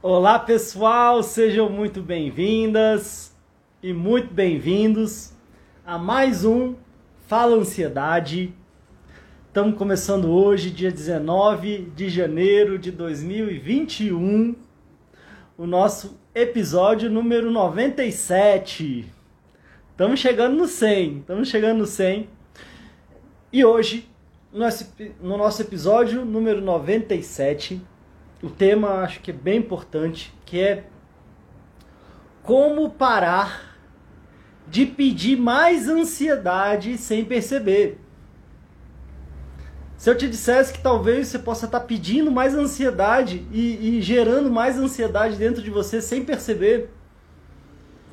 Olá pessoal, sejam muito bem-vindas e muito bem-vindos a mais um Fala Ansiedade. Estamos começando hoje, dia 19 de janeiro de 2021, o nosso episódio número 97. Estamos chegando no 100, estamos chegando no 100. E hoje, no nosso episódio número 97, o tema acho que é bem importante, que é como parar de pedir mais ansiedade sem perceber. Se eu te dissesse que talvez você possa estar pedindo mais ansiedade e, e gerando mais ansiedade dentro de você sem perceber,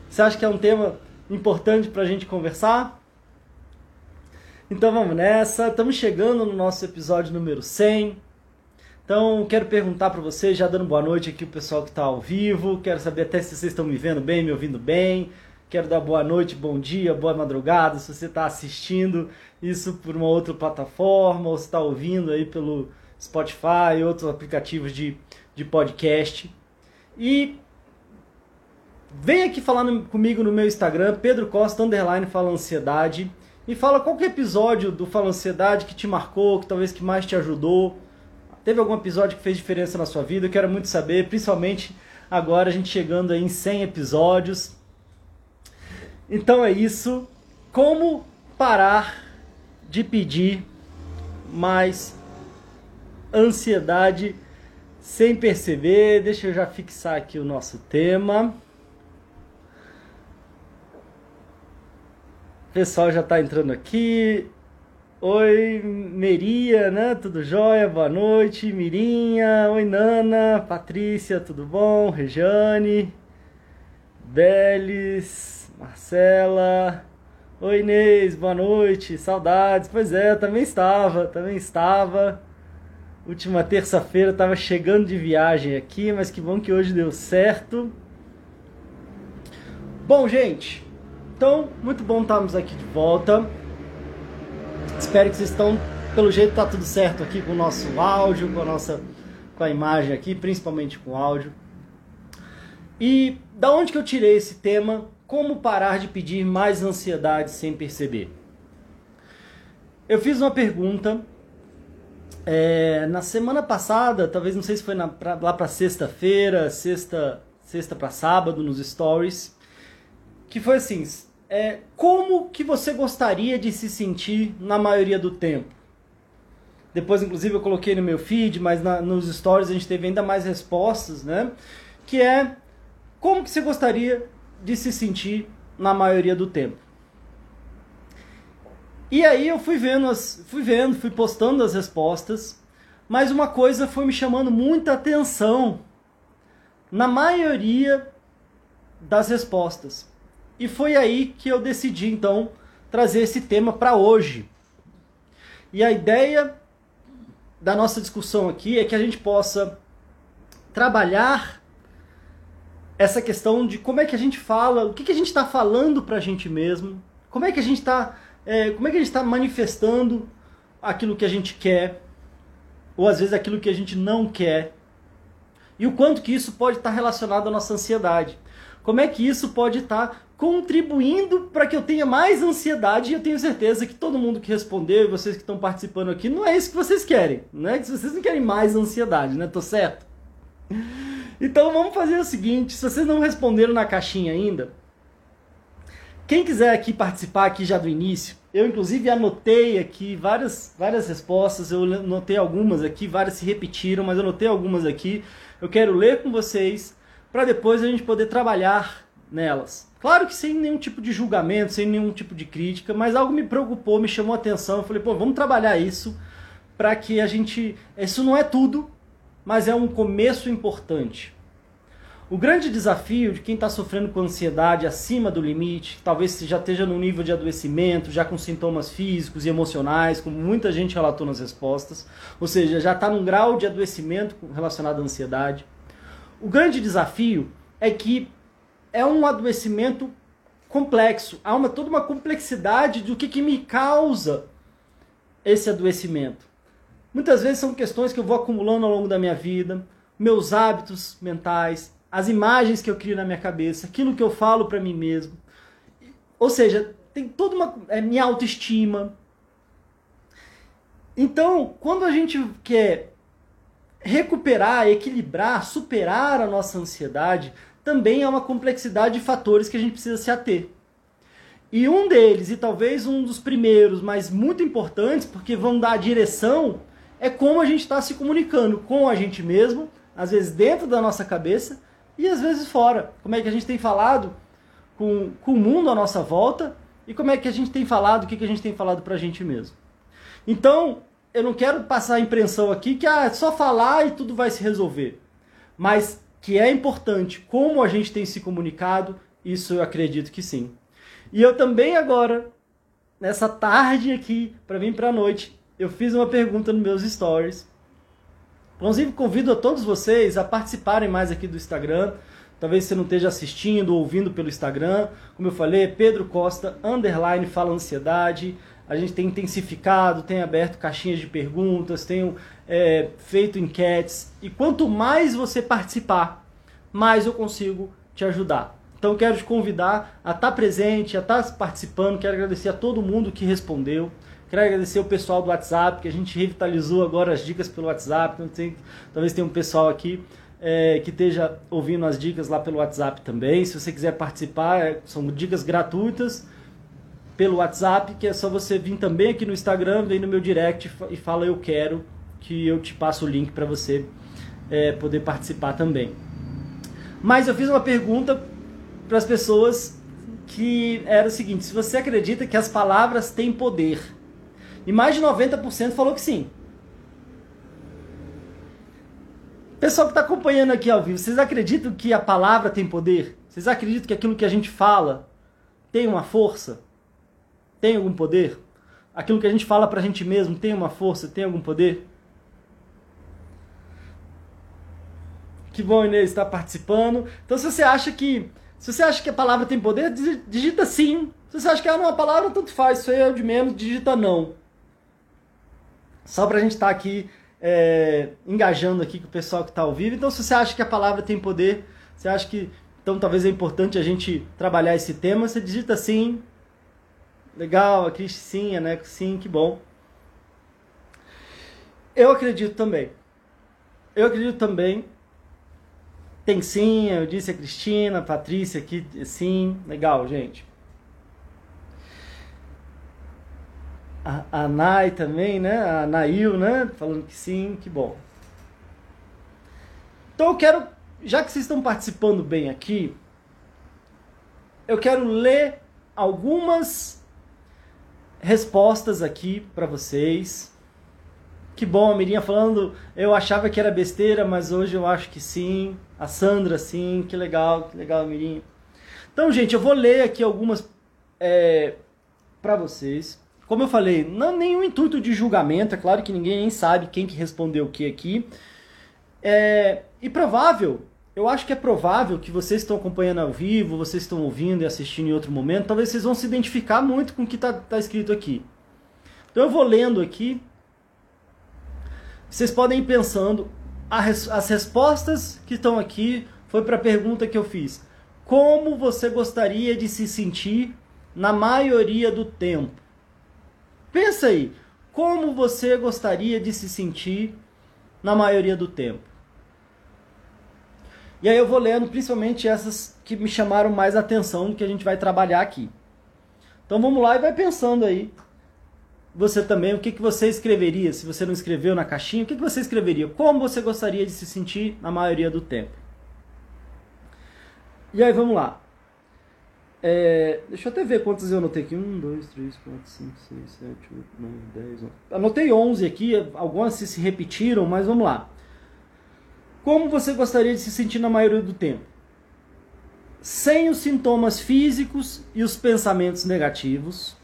você acha que é um tema importante para a gente conversar? Então vamos nessa, estamos chegando no nosso episódio número 100. Então, quero perguntar para vocês, já dando boa noite aqui o pessoal que está ao vivo. Quero saber até se vocês estão me vendo bem, me ouvindo bem. Quero dar boa noite, bom dia, boa madrugada. Se você está assistindo isso por uma outra plataforma ou está ouvindo aí pelo Spotify, outros aplicativos de, de podcast. E vem aqui falar comigo no meu Instagram, Pedro Costa, underline, fala ansiedade. E fala qualquer episódio do Fala Ansiedade que te marcou, que talvez que mais te ajudou Teve algum episódio que fez diferença na sua vida? Eu quero muito saber, principalmente agora a gente chegando aí em 100 episódios. Então é isso. Como parar de pedir mais ansiedade sem perceber? Deixa eu já fixar aqui o nosso tema. O pessoal já está entrando aqui. Oi, Meria, né? Tudo jóia? Boa noite. Mirinha, oi, Nana, Patrícia, tudo bom? Rejane, Belis, Marcela, oi, Inês, boa noite, saudades. Pois é, também estava, também estava. Última terça-feira estava chegando de viagem aqui, mas que bom que hoje deu certo. Bom, gente, então, muito bom estarmos aqui de volta. Espero que vocês estão, pelo jeito tá tudo certo aqui com o nosso áudio, com a nossa com a imagem aqui, principalmente com o áudio. E da onde que eu tirei esse tema? Como parar de pedir mais ansiedade sem perceber? Eu fiz uma pergunta é, na semana passada, talvez não sei se foi na, pra, lá para sexta-feira, sexta, sexta para sábado nos stories, que foi assim: é, como que você gostaria de se sentir na maioria do tempo? Depois, inclusive, eu coloquei no meu feed, mas na, nos stories a gente teve ainda mais respostas, né? Que é como que você gostaria de se sentir na maioria do tempo? E aí eu fui vendo, as, fui vendo, fui postando as respostas, mas uma coisa foi me chamando muita atenção na maioria das respostas. E foi aí que eu decidi então trazer esse tema para hoje. E a ideia da nossa discussão aqui é que a gente possa trabalhar essa questão de como é que a gente fala, o que, que a gente está falando para a gente mesmo, como é que a gente está, é, como é que a gente está manifestando aquilo que a gente quer, ou às vezes aquilo que a gente não quer, e o quanto que isso pode estar tá relacionado à nossa ansiedade. Como é que isso pode estar tá contribuindo para que eu tenha mais ansiedade e eu tenho certeza que todo mundo que respondeu, vocês que estão participando aqui, não é isso que vocês querem, né? Que vocês não querem mais ansiedade, né? Tô certo? Então vamos fazer o seguinte, se vocês não responderam na caixinha ainda, quem quiser aqui participar aqui já do início, eu inclusive anotei aqui várias, várias respostas, eu anotei algumas aqui, várias se repetiram, mas eu anotei algumas aqui. Eu quero ler com vocês para depois a gente poder trabalhar nelas. Claro que sem nenhum tipo de julgamento, sem nenhum tipo de crítica, mas algo me preocupou, me chamou a atenção. Eu falei, pô, vamos trabalhar isso para que a gente. Isso não é tudo, mas é um começo importante. O grande desafio de quem está sofrendo com ansiedade acima do limite, talvez já esteja no nível de adoecimento, já com sintomas físicos e emocionais, como muita gente relatou nas respostas, ou seja, já está num grau de adoecimento relacionado à ansiedade. O grande desafio é que é um adoecimento complexo. Há uma, toda uma complexidade do que, que me causa esse adoecimento. Muitas vezes são questões que eu vou acumulando ao longo da minha vida, meus hábitos mentais, as imagens que eu crio na minha cabeça, aquilo que eu falo para mim mesmo. Ou seja, tem toda uma é, minha autoestima. Então, quando a gente quer recuperar, equilibrar, superar a nossa ansiedade, também é uma complexidade de fatores que a gente precisa se ater. E um deles, e talvez um dos primeiros, mas muito importantes, porque vão dar a direção, é como a gente está se comunicando com a gente mesmo, às vezes dentro da nossa cabeça e às vezes fora. Como é que a gente tem falado com, com o mundo à nossa volta e como é que a gente tem falado, o que, que a gente tem falado para a gente mesmo. Então, eu não quero passar a impressão aqui que ah, é só falar e tudo vai se resolver. Mas que é importante como a gente tem se comunicado, isso eu acredito que sim. E eu também agora, nessa tarde aqui, para vir para a noite, eu fiz uma pergunta nos meus stories. Inclusive, convido a todos vocês a participarem mais aqui do Instagram. Talvez você não esteja assistindo ou ouvindo pelo Instagram. Como eu falei, Pedro Costa, underline, fala ansiedade. A gente tem intensificado, tem aberto caixinhas de perguntas, tenho é, feito enquetes. E quanto mais você participar, mais eu consigo te ajudar. Então quero te convidar a estar presente, a estar participando. Quero agradecer a todo mundo que respondeu. Quero agradecer o pessoal do WhatsApp, que a gente revitalizou agora as dicas pelo WhatsApp. Então, tem, talvez tenha um pessoal aqui é, que esteja ouvindo as dicas lá pelo WhatsApp também. Se você quiser participar, é, são dicas gratuitas pelo WhatsApp, que é só você vir também aqui no Instagram, vem no meu direct e fala eu quero, que eu te passo o link para você é, poder participar também. Mas eu fiz uma pergunta para as pessoas que era o seguinte: se você acredita que as palavras têm poder, e mais de 90% falou que sim. Pessoal que está acompanhando aqui ao vivo, vocês acreditam que a palavra tem poder? Vocês acreditam que aquilo que a gente fala tem uma força? Tem algum poder? Aquilo que a gente fala para a gente mesmo tem uma força, tem algum poder? Que bom, Inês, está participando. Então, se você acha que se você acha que a palavra tem poder, digita sim. Se você acha que é uma palavra, tanto faz, isso aí é o de menos, digita não. Só para a gente estar tá aqui é, engajando aqui com o pessoal que está ao vivo. Então, se você acha que a palavra tem poder, você acha que então talvez é importante a gente trabalhar esse tema, você digita sim. Legal, a Cris sim, a Neco sim, que bom. Eu acredito também. Eu acredito também tem sim, eu disse a Cristina, a Patrícia aqui, sim. Legal, gente. A, a Nai também, né? A Nail, né? Falando que sim, que bom. Então eu quero, já que vocês estão participando bem aqui, eu quero ler algumas respostas aqui para vocês. Que bom, a Mirinha falando, eu achava que era besteira, mas hoje eu acho que sim. A Sandra, sim, que legal, que legal, Mirim. Então, gente, eu vou ler aqui algumas é, para vocês. Como eu falei, não nenhum intuito de julgamento, é claro que ninguém nem sabe quem que respondeu o que aqui. É, e provável, eu acho que é provável que vocês estão acompanhando ao vivo, vocês estão ouvindo e assistindo em outro momento, talvez vocês vão se identificar muito com o que está tá escrito aqui. Então eu vou lendo aqui. Vocês podem ir pensando, as respostas que estão aqui foi para a pergunta que eu fiz. Como você gostaria de se sentir na maioria do tempo? Pensa aí, como você gostaria de se sentir na maioria do tempo? E aí eu vou lendo principalmente essas que me chamaram mais atenção do que a gente vai trabalhar aqui. Então vamos lá e vai pensando aí você também, o que, que você escreveria, se você não escreveu na caixinha, o que, que você escreveria? Como você gostaria de se sentir na maioria do tempo? E aí, vamos lá. É, deixa eu até ver quantas eu anotei aqui. 1, 2, 3, 4, 5, 6, 7, 8, 9, 10, 11. Anotei 11 aqui, algumas se repetiram, mas vamos lá. Como você gostaria de se sentir na maioria do tempo? Sem os sintomas físicos e os pensamentos negativos.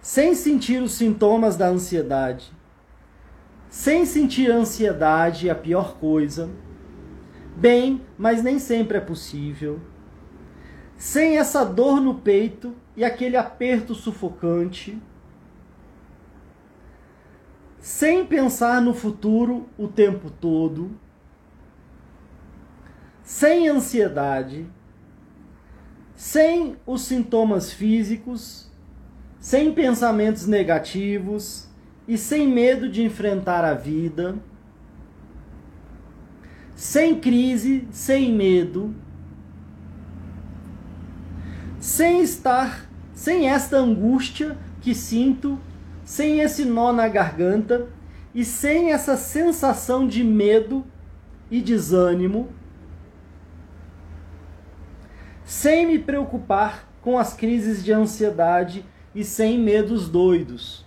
Sem sentir os sintomas da ansiedade, sem sentir a ansiedade, a pior coisa, bem, mas nem sempre é possível, sem essa dor no peito e aquele aperto sufocante, sem pensar no futuro o tempo todo, sem ansiedade, sem os sintomas físicos, sem pensamentos negativos e sem medo de enfrentar a vida, sem crise, sem medo, sem estar, sem esta angústia que sinto, sem esse nó na garganta e sem essa sensação de medo e desânimo sem me preocupar com as crises de ansiedade e sem medos doidos.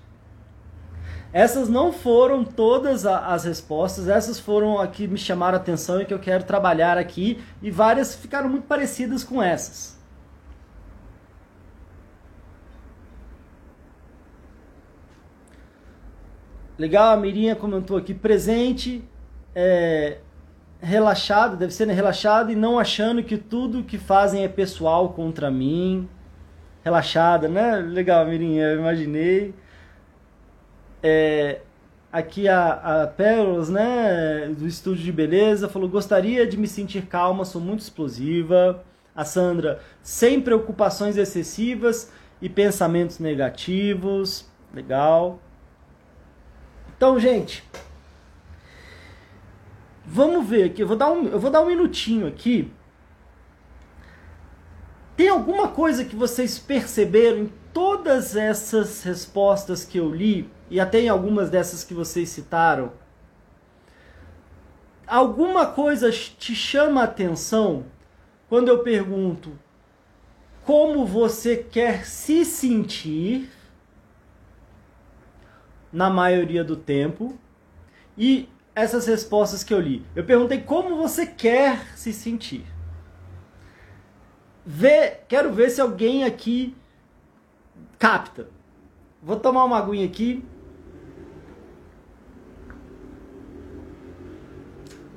Essas não foram todas as respostas, essas foram a que me chamaram a atenção e que eu quero trabalhar aqui, e várias ficaram muito parecidas com essas. Legal, a Mirinha comentou aqui, presente, é, relaxado, deve ser relaxado e não achando que tudo que fazem é pessoal contra mim. Relaxada, né? Legal, Mirinha, eu imaginei. É, aqui a, a Pérolas, né, do estúdio de beleza, falou: gostaria de me sentir calma, sou muito explosiva. A Sandra, sem preocupações excessivas e pensamentos negativos. Legal. Então, gente, Vamos ver aqui, eu vou dar um, eu vou dar um minutinho aqui. Tem alguma coisa que vocês perceberam em todas essas respostas que eu li, e até em algumas dessas que vocês citaram? Alguma coisa te chama a atenção quando eu pergunto como você quer se sentir na maioria do tempo e essas respostas que eu li. Eu perguntei como você quer se sentir. Vê, quero ver se alguém aqui capta. Vou tomar uma aguinha aqui.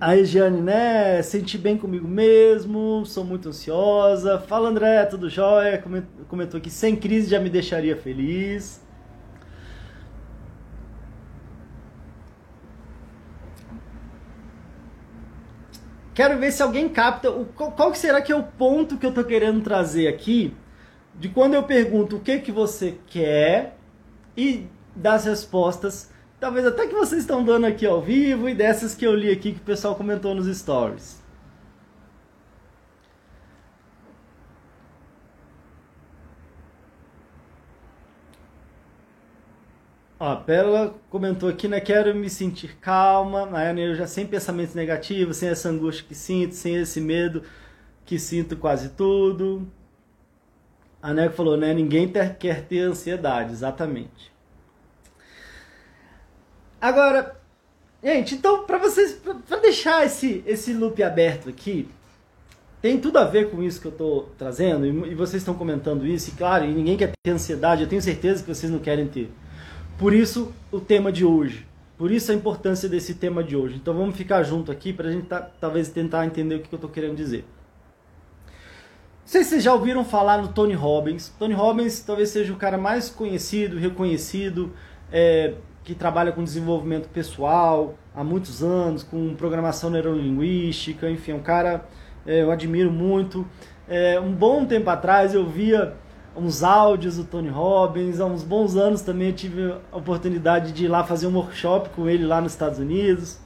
Aí, Jane, né? Senti bem comigo mesmo, sou muito ansiosa. Fala, André, tudo jóia? Comentou aqui, sem crise já me deixaria feliz. Quero ver se alguém capta o, qual será que é o ponto que eu estou querendo trazer aqui de quando eu pergunto o que que você quer e das respostas, talvez até que vocês estão dando aqui ao vivo e dessas que eu li aqui que o pessoal comentou nos stories. Ó, a Pérola comentou aqui, né? Quero me sentir calma, né? eu já sem pensamentos negativos, sem essa angústia que sinto, sem esse medo que sinto quase tudo. A Neco falou, né? Ninguém ter, quer ter ansiedade, exatamente. Agora, gente, então para vocês, para deixar esse esse loop aberto aqui, tem tudo a ver com isso que eu estou trazendo e, e vocês estão comentando isso. E claro, e ninguém quer ter ansiedade. Eu tenho certeza que vocês não querem ter. Por isso o tema de hoje. Por isso a importância desse tema de hoje. Então vamos ficar junto aqui para a gente tá, talvez tentar entender o que eu estou querendo dizer. Não sei se vocês já ouviram falar no Tony Robbins. Tony Robbins talvez seja o cara mais conhecido, reconhecido, é, que trabalha com desenvolvimento pessoal há muitos anos, com programação neurolinguística, enfim, é um cara é, eu admiro muito. É, um bom tempo atrás eu via uns áudios do Tony Robbins. Há uns bons anos também eu tive a oportunidade de ir lá fazer um workshop com ele lá nos Estados Unidos,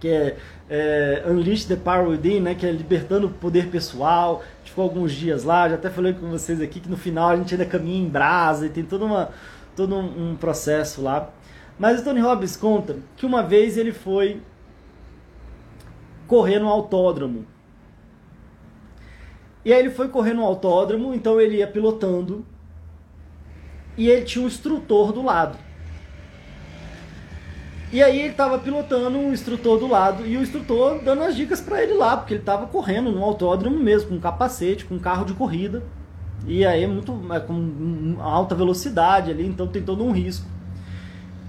que é, é Unleash the Power Within, né, que é libertando o poder pessoal. A gente ficou alguns dias lá, já até falei com vocês aqui que no final a gente ainda caminha em brasa e tem todo, uma, todo um, um processo lá. Mas o Tony Robbins conta que uma vez ele foi correr no autódromo e aí ele foi correr no autódromo, então ele ia pilotando e ele tinha um instrutor do lado. E aí ele estava pilotando um instrutor do lado e o instrutor dando as dicas para ele lá, porque ele estava correndo no autódromo mesmo, com capacete, com carro de corrida. E aí é muito é, com alta velocidade ali, então tem todo um risco.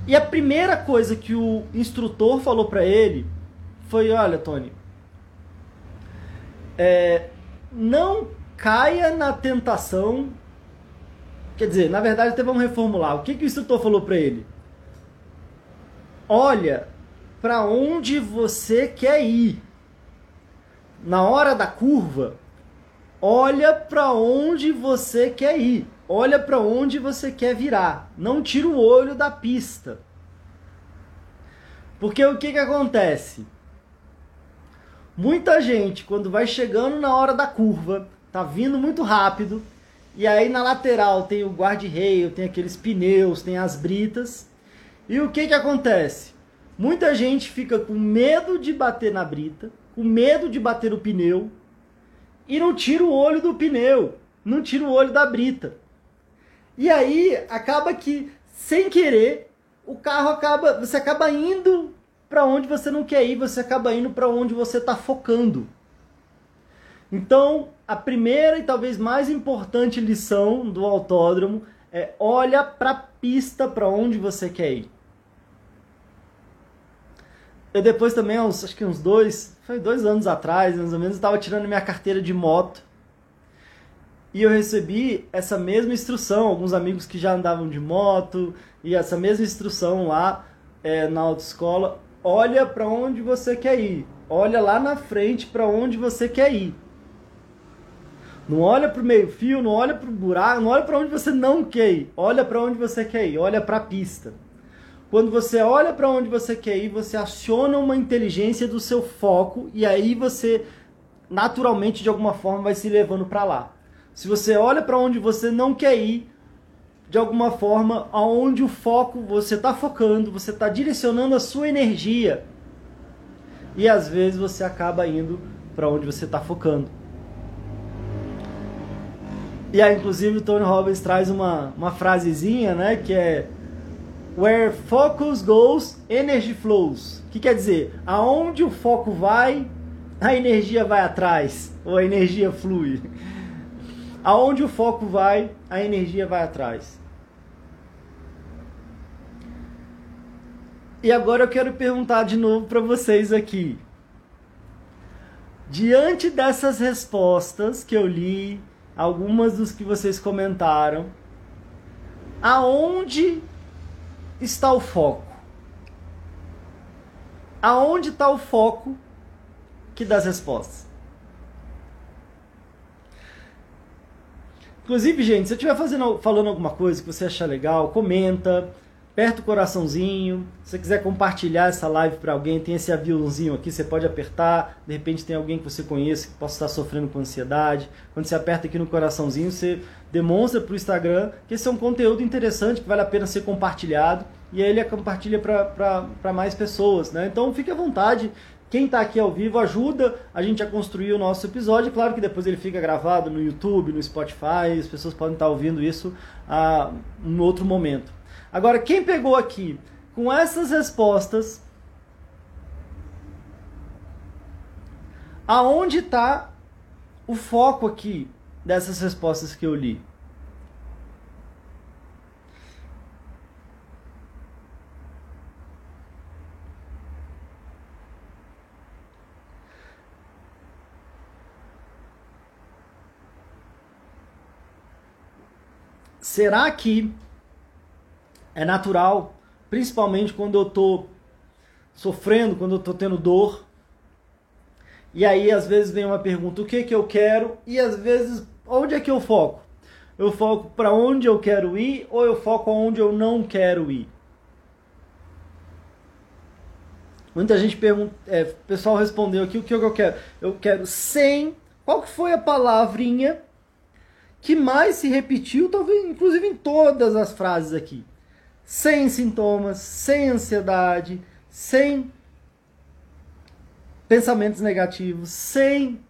E a primeira coisa que o instrutor falou para ele foi: Olha, Tony, é, não caia na tentação. Quer dizer, na verdade, até vamos reformular. O que, que o instrutor falou para ele? olha para onde você quer ir. Na hora da curva, olha para onde você quer ir. Olha para onde você quer virar. Não tira o olho da pista. Porque o que, que acontece? Muita gente, quando vai chegando na hora da curva, tá vindo muito rápido, e aí na lateral tem o guarda-reio, tem aqueles pneus, tem as britas. E o que que acontece? Muita gente fica com medo de bater na brita, com medo de bater o pneu e não tira o olho do pneu, não tira o olho da brita. E aí acaba que sem querer o carro acaba, você acaba indo para onde você não quer ir, você acaba indo para onde você está focando. Então, a primeira e talvez mais importante lição do autódromo é olha para a pista para onde você quer ir. Eu depois também, uns, acho que uns dois, foi dois anos atrás, mais ou menos, estava tirando minha carteira de moto. E eu recebi essa mesma instrução, alguns amigos que já andavam de moto, e essa mesma instrução lá é, na autoescola. Olha para onde você quer ir. Olha lá na frente para onde você quer ir. Não olha para o meio-fio, não olha para o buraco, não olha para onde você não quer ir. Olha para onde você quer ir, olha para a pista. Quando você olha para onde você quer ir, você aciona uma inteligência do seu foco e aí você naturalmente de alguma forma vai se levando para lá. Se você olha para onde você não quer ir, de alguma forma, aonde o foco você está focando, você está direcionando a sua energia e às vezes você acaba indo para onde você está focando. E aí, inclusive, o Tony Robbins traz uma, uma frasezinha, né, que é Where focus goes, energy flows. O que quer dizer? Aonde o foco vai, a energia vai atrás, ou a energia flui. Aonde o foco vai, a energia vai atrás. E agora eu quero perguntar de novo para vocês aqui. Diante dessas respostas que eu li, algumas dos que vocês comentaram, aonde está o foco? Aonde está o foco que dá as respostas? Inclusive, gente, se eu estiver fazendo, falando alguma coisa que você achar legal, comenta, aperta o coraçãozinho. Se você quiser compartilhar essa live para alguém, tem esse aviãozinho aqui, você pode apertar. De repente tem alguém que você conhece que possa estar sofrendo com ansiedade. Quando você aperta aqui no coraçãozinho, você demonstra para o Instagram que esse é um conteúdo interessante, que vale a pena ser compartilhado. E aí ele compartilha para mais pessoas. Né? Então fique à vontade. Quem está aqui ao vivo ajuda a gente a construir o nosso episódio. Claro que depois ele fica gravado no YouTube, no Spotify, as pessoas podem estar ouvindo isso a um outro momento. Agora, quem pegou aqui com essas respostas, aonde está o foco aqui dessas respostas que eu li? Será que é natural, principalmente quando eu estou sofrendo, quando eu estou tendo dor. E aí às vezes vem uma pergunta, o que que eu quero? E às vezes, onde é que eu foco? Eu foco para onde eu quero ir ou eu foco aonde eu não quero ir? Muita gente pergunta, é, o pessoal respondeu aqui o que eu quero. Eu quero sem. Qual que foi a palavrinha que mais se repetiu, talvez inclusive em todas as frases aqui? Sem sintomas, sem ansiedade, sem pensamentos negativos, sem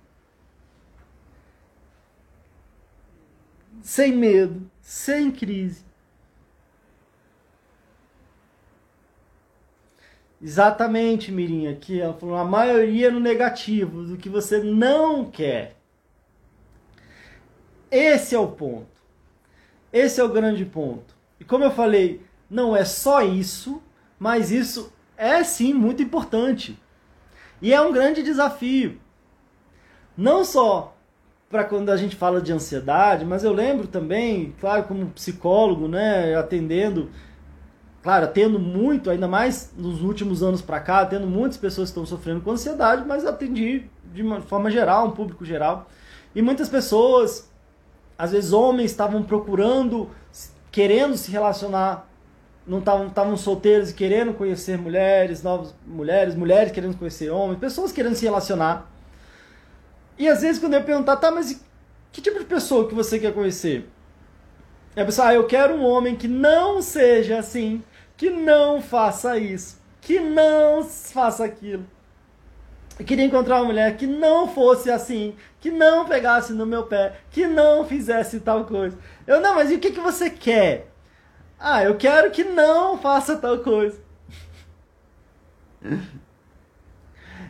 sem medo, sem crise. Exatamente, Mirinha, aqui ela falou a maioria no negativo, do que você não quer. Esse é o ponto. Esse é o grande ponto. E como eu falei, não é só isso, mas isso é sim muito importante. E é um grande desafio. Não só para quando a gente fala de ansiedade, mas eu lembro também, claro, como psicólogo, né, atendendo, claro, tendo muito, ainda mais nos últimos anos para cá, tendo muitas pessoas que estão sofrendo com ansiedade, mas atendi de uma forma geral, um público geral. E muitas pessoas, às vezes homens, estavam procurando, querendo se relacionar, não estavam solteiros e querendo conhecer mulheres, novas mulheres, mulheres querendo conhecer homens, pessoas querendo se relacionar. E às vezes quando eu perguntar, tá, mas que tipo de pessoa que você quer conhecer? E a pessoa, ah, eu quero um homem que não seja assim, que não faça isso, que não faça aquilo. Eu queria encontrar uma mulher que não fosse assim, que não pegasse no meu pé, que não fizesse tal coisa. Eu, não, mas e o que, que você quer? Ah, eu quero que não faça tal coisa.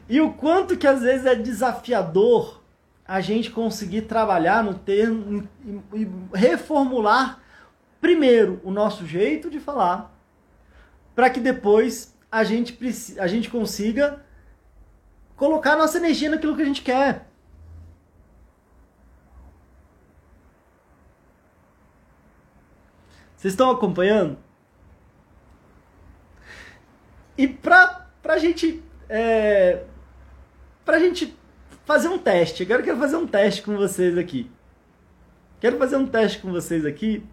e o quanto que às vezes é desafiador a gente conseguir trabalhar no termo e reformular primeiro o nosso jeito de falar, para que depois a gente, a gente consiga colocar nossa energia naquilo que a gente quer. Vocês estão acompanhando? E pra, pra gente. É, pra gente fazer um teste. Agora eu quero fazer um teste com vocês aqui. Quero fazer um teste com vocês aqui.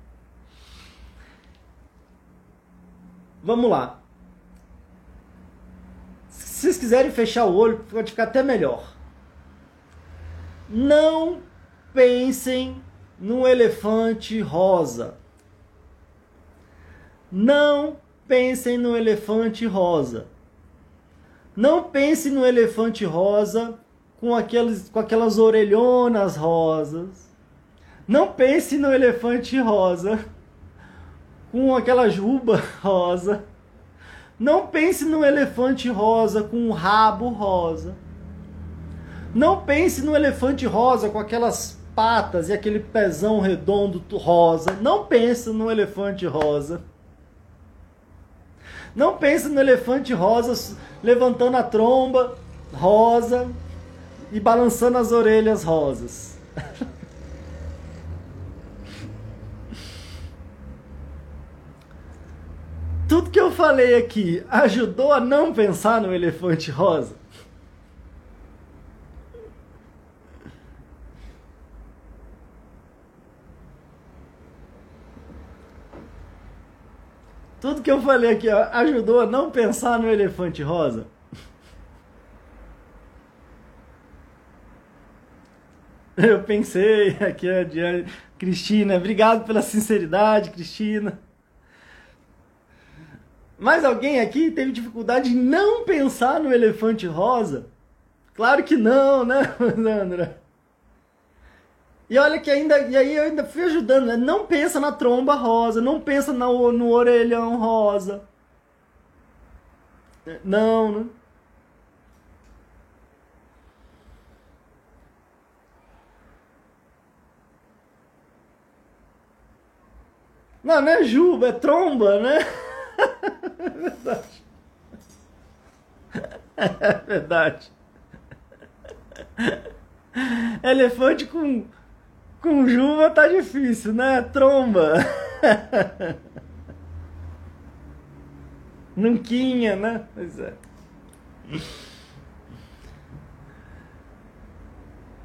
Vamos lá. Se vocês quiserem fechar o olho, pode ficar até melhor. Não pensem no elefante rosa. Não pensem no elefante rosa. Não pense no elefante rosa com, com aquelas orelhonas rosas. Não pense no elefante rosa com aquela juba rosa. Não pense no elefante rosa com o rabo rosa. Não pense no elefante rosa com aquelas patas e aquele pezão redondo rosa. Não pense no elefante rosa. Não pense no elefante rosa levantando a tromba rosa e balançando as orelhas rosas. Tudo que eu falei aqui ajudou a não pensar no elefante rosa? Tudo que eu falei aqui ó, ajudou a não pensar no elefante rosa? Eu pensei aqui, a Cristina, obrigado pela sinceridade, Cristina. Mas alguém aqui teve dificuldade em não pensar no elefante rosa? Claro que não, né, Sandra? E olha que ainda, e aí eu ainda fui ajudando, né? Não pensa na tromba rosa, não pensa no, no orelhão rosa. Não, né? Não, não é juba, é tromba, né? É verdade. É verdade. Elefante com, com juba tá difícil, né? Tromba. Nunquinha, né? Pois é.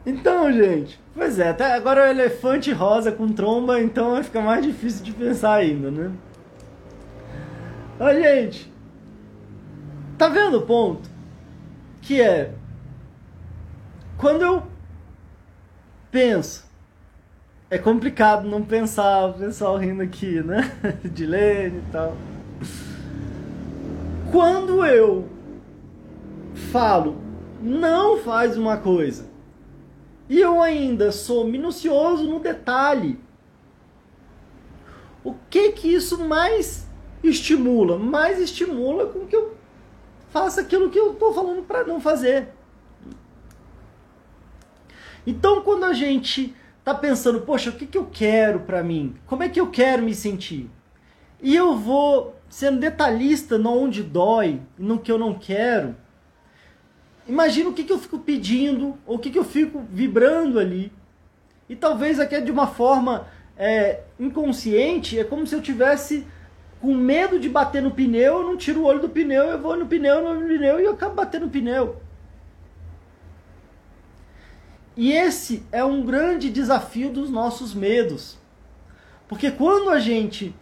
Então, gente, pois é, até agora o elefante rosa com tromba, então vai ficar mais difícil de pensar ainda, né? Ó, gente, tá vendo o ponto? Que é, quando eu penso, é complicado não pensar, o pessoal rindo aqui, né? De Lene e tal. Quando eu falo, não faz uma coisa, e eu ainda sou minucioso no detalhe. O que que isso mais estimula? Mais estimula com que eu faça aquilo que eu estou falando para não fazer. Então, quando a gente está pensando, poxa, o que, que eu quero para mim? Como é que eu quero me sentir? E eu vou sendo detalhista no onde dói no que eu não quero, Imagina o que, que eu fico pedindo, ou o que, que eu fico vibrando ali. E talvez aqui de uma forma é, inconsciente, é como se eu tivesse com medo de bater no pneu, eu não tiro o olho do pneu, eu vou no pneu, no pneu e eu acabo batendo no pneu. E esse é um grande desafio dos nossos medos. Porque quando a gente,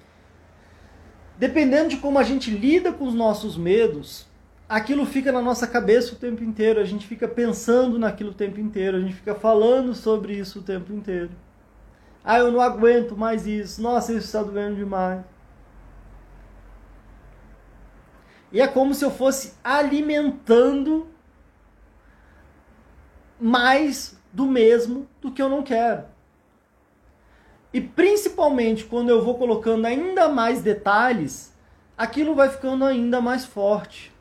dependendo de como a gente lida com os nossos medos, aquilo fica na nossa cabeça o tempo inteiro, a gente fica pensando naquilo o tempo inteiro, a gente fica falando sobre isso o tempo inteiro. Ah, eu não aguento mais isso. Nossa, isso está doendo demais. E é como se eu fosse alimentando mais do mesmo do que eu não quero. E principalmente quando eu vou colocando ainda mais detalhes, aquilo vai ficando ainda mais forte.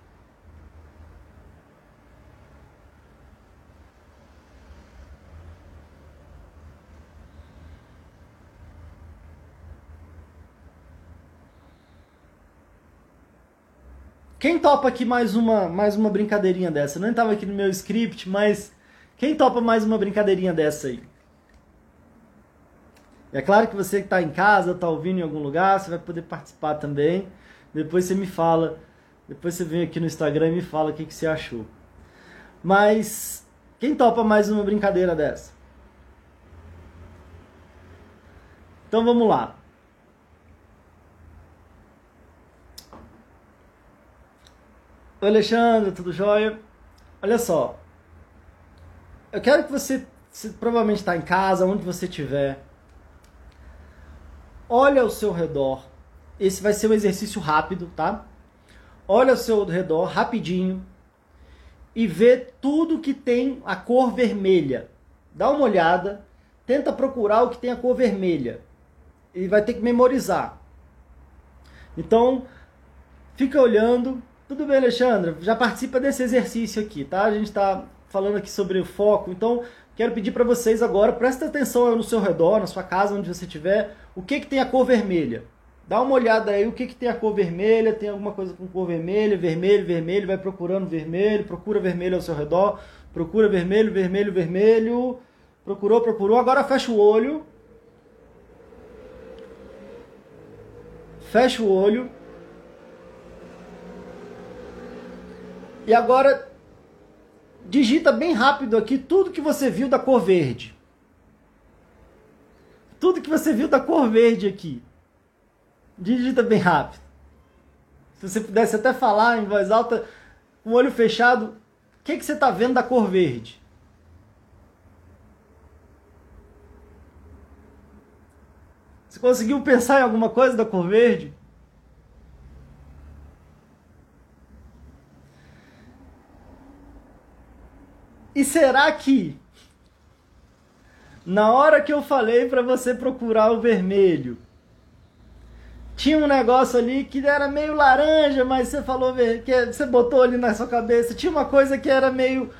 Quem topa aqui mais uma, mais uma brincadeirinha dessa? Eu não estava aqui no meu script, mas quem topa mais uma brincadeirinha dessa aí? É claro que você que está em casa, está ouvindo em algum lugar, você vai poder participar também. Depois você me fala, depois você vem aqui no Instagram e me fala o que, que você achou. Mas quem topa mais uma brincadeira dessa? Então vamos lá. Oi Alexandre, tudo jóia? Olha só, eu quero que você, você provavelmente está em casa, onde você estiver, olha ao seu redor. Esse vai ser um exercício rápido, tá? Olha ao seu redor rapidinho e vê tudo que tem a cor vermelha. Dá uma olhada, tenta procurar o que tem a cor vermelha e vai ter que memorizar. Então, fica olhando tudo bem, Alexandre? Já participa desse exercício aqui, tá? A gente está falando aqui sobre o foco, então quero pedir para vocês agora, presta atenção no seu redor, na sua casa, onde você estiver, o que, que tem a cor vermelha. Dá uma olhada aí, o que, que tem a cor vermelha, tem alguma coisa com cor vermelha, vermelho, vermelho, vai procurando vermelho, procura vermelho ao seu redor, procura vermelho, vermelho, vermelho, procurou, procurou, agora fecha o olho, fecha o olho, E agora digita bem rápido aqui tudo que você viu da cor verde. Tudo que você viu da cor verde aqui. Digita bem rápido. Se você pudesse até falar em voz alta, com o olho fechado, o que, que você está vendo da cor verde? Você conseguiu pensar em alguma coisa da cor verde? E será que na hora que eu falei para você procurar o vermelho, tinha um negócio ali que era meio laranja, mas você falou que você botou ali na sua cabeça, tinha uma coisa que era meio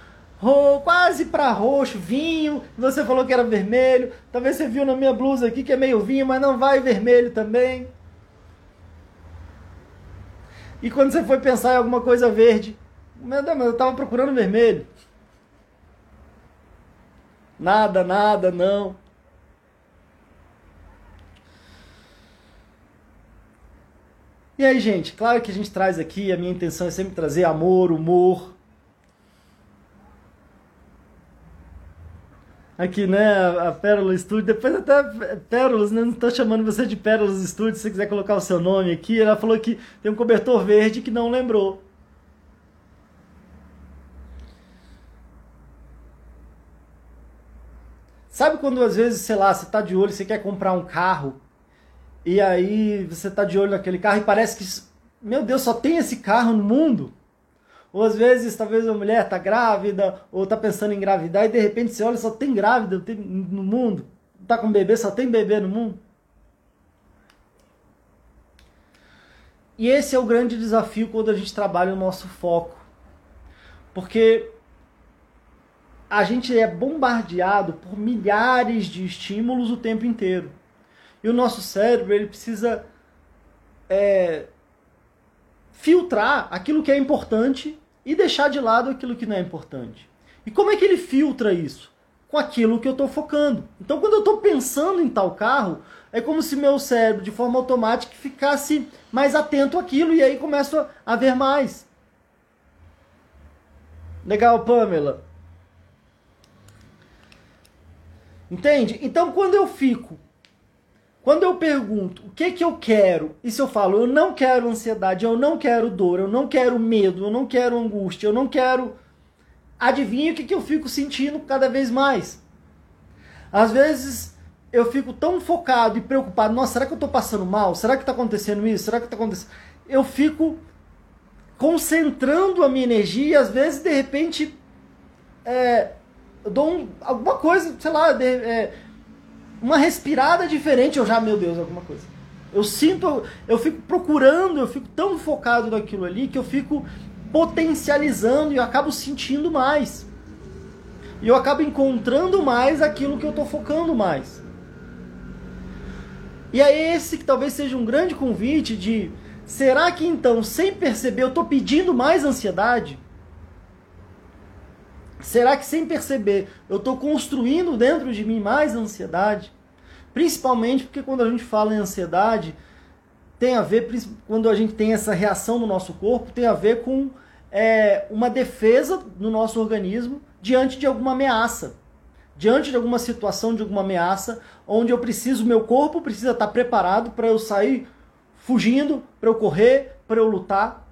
quase para roxo, vinho, você falou que era vermelho. Talvez você viu na minha blusa aqui que é meio vinho, mas não vai vermelho também. E quando você foi pensar em alguma coisa verde, meu Deus, mas eu tava procurando vermelho. Nada, nada, não. E aí, gente, claro que a gente traz aqui, a minha intenção é sempre trazer amor, humor. Aqui, né, a Pérola Studio, depois até Pérolas, né, não estou chamando você de Pérolas Studio, se você quiser colocar o seu nome aqui, ela falou que tem um cobertor verde que não lembrou. Sabe quando às vezes, sei lá, você tá de olho, você quer comprar um carro, e aí você tá de olho naquele carro e parece que, meu Deus, só tem esse carro no mundo? Ou às vezes, talvez a mulher tá grávida, ou tá pensando em engravidar, e de repente você olha, só tem grávida no mundo. Tá com bebê, só tem bebê no mundo. E esse é o grande desafio quando a gente trabalha o nosso foco. Porque a gente é bombardeado por milhares de estímulos o tempo inteiro. E o nosso cérebro ele precisa é, filtrar aquilo que é importante e deixar de lado aquilo que não é importante. E como é que ele filtra isso? com aquilo que eu estou focando. Então, quando eu estou pensando em tal carro, é como se meu cérebro, de forma automática, ficasse mais atento àquilo e aí começo a ver mais. Legal, Pamela? Entende? Então, quando eu fico, quando eu pergunto o que que eu quero, e se eu falo eu não quero ansiedade, eu não quero dor, eu não quero medo, eu não quero angústia, eu não quero. Adivinha o que, que eu fico sentindo cada vez mais? Às vezes eu fico tão focado e preocupado, nossa, será que eu estou passando mal? Será que está acontecendo isso? Será que está acontecendo? Eu fico concentrando a minha energia e às vezes, de repente, é, eu dou um, alguma coisa, sei lá, de, é, uma respirada diferente, eu já, meu Deus, alguma coisa. Eu sinto, eu fico procurando, eu fico tão focado naquilo ali que eu fico potencializando e eu acabo sentindo mais. E eu acabo encontrando mais aquilo que eu estou focando mais. E é esse que talvez seja um grande convite de será que então, sem perceber, eu estou pedindo mais ansiedade? Será que sem perceber eu estou construindo dentro de mim mais ansiedade? Principalmente porque quando a gente fala em ansiedade, tem a ver, quando a gente tem essa reação no nosso corpo, tem a ver com é, uma defesa no nosso organismo diante de alguma ameaça. Diante de alguma situação, de alguma ameaça, onde eu preciso, meu corpo precisa estar preparado para eu sair fugindo, para eu correr, para eu lutar.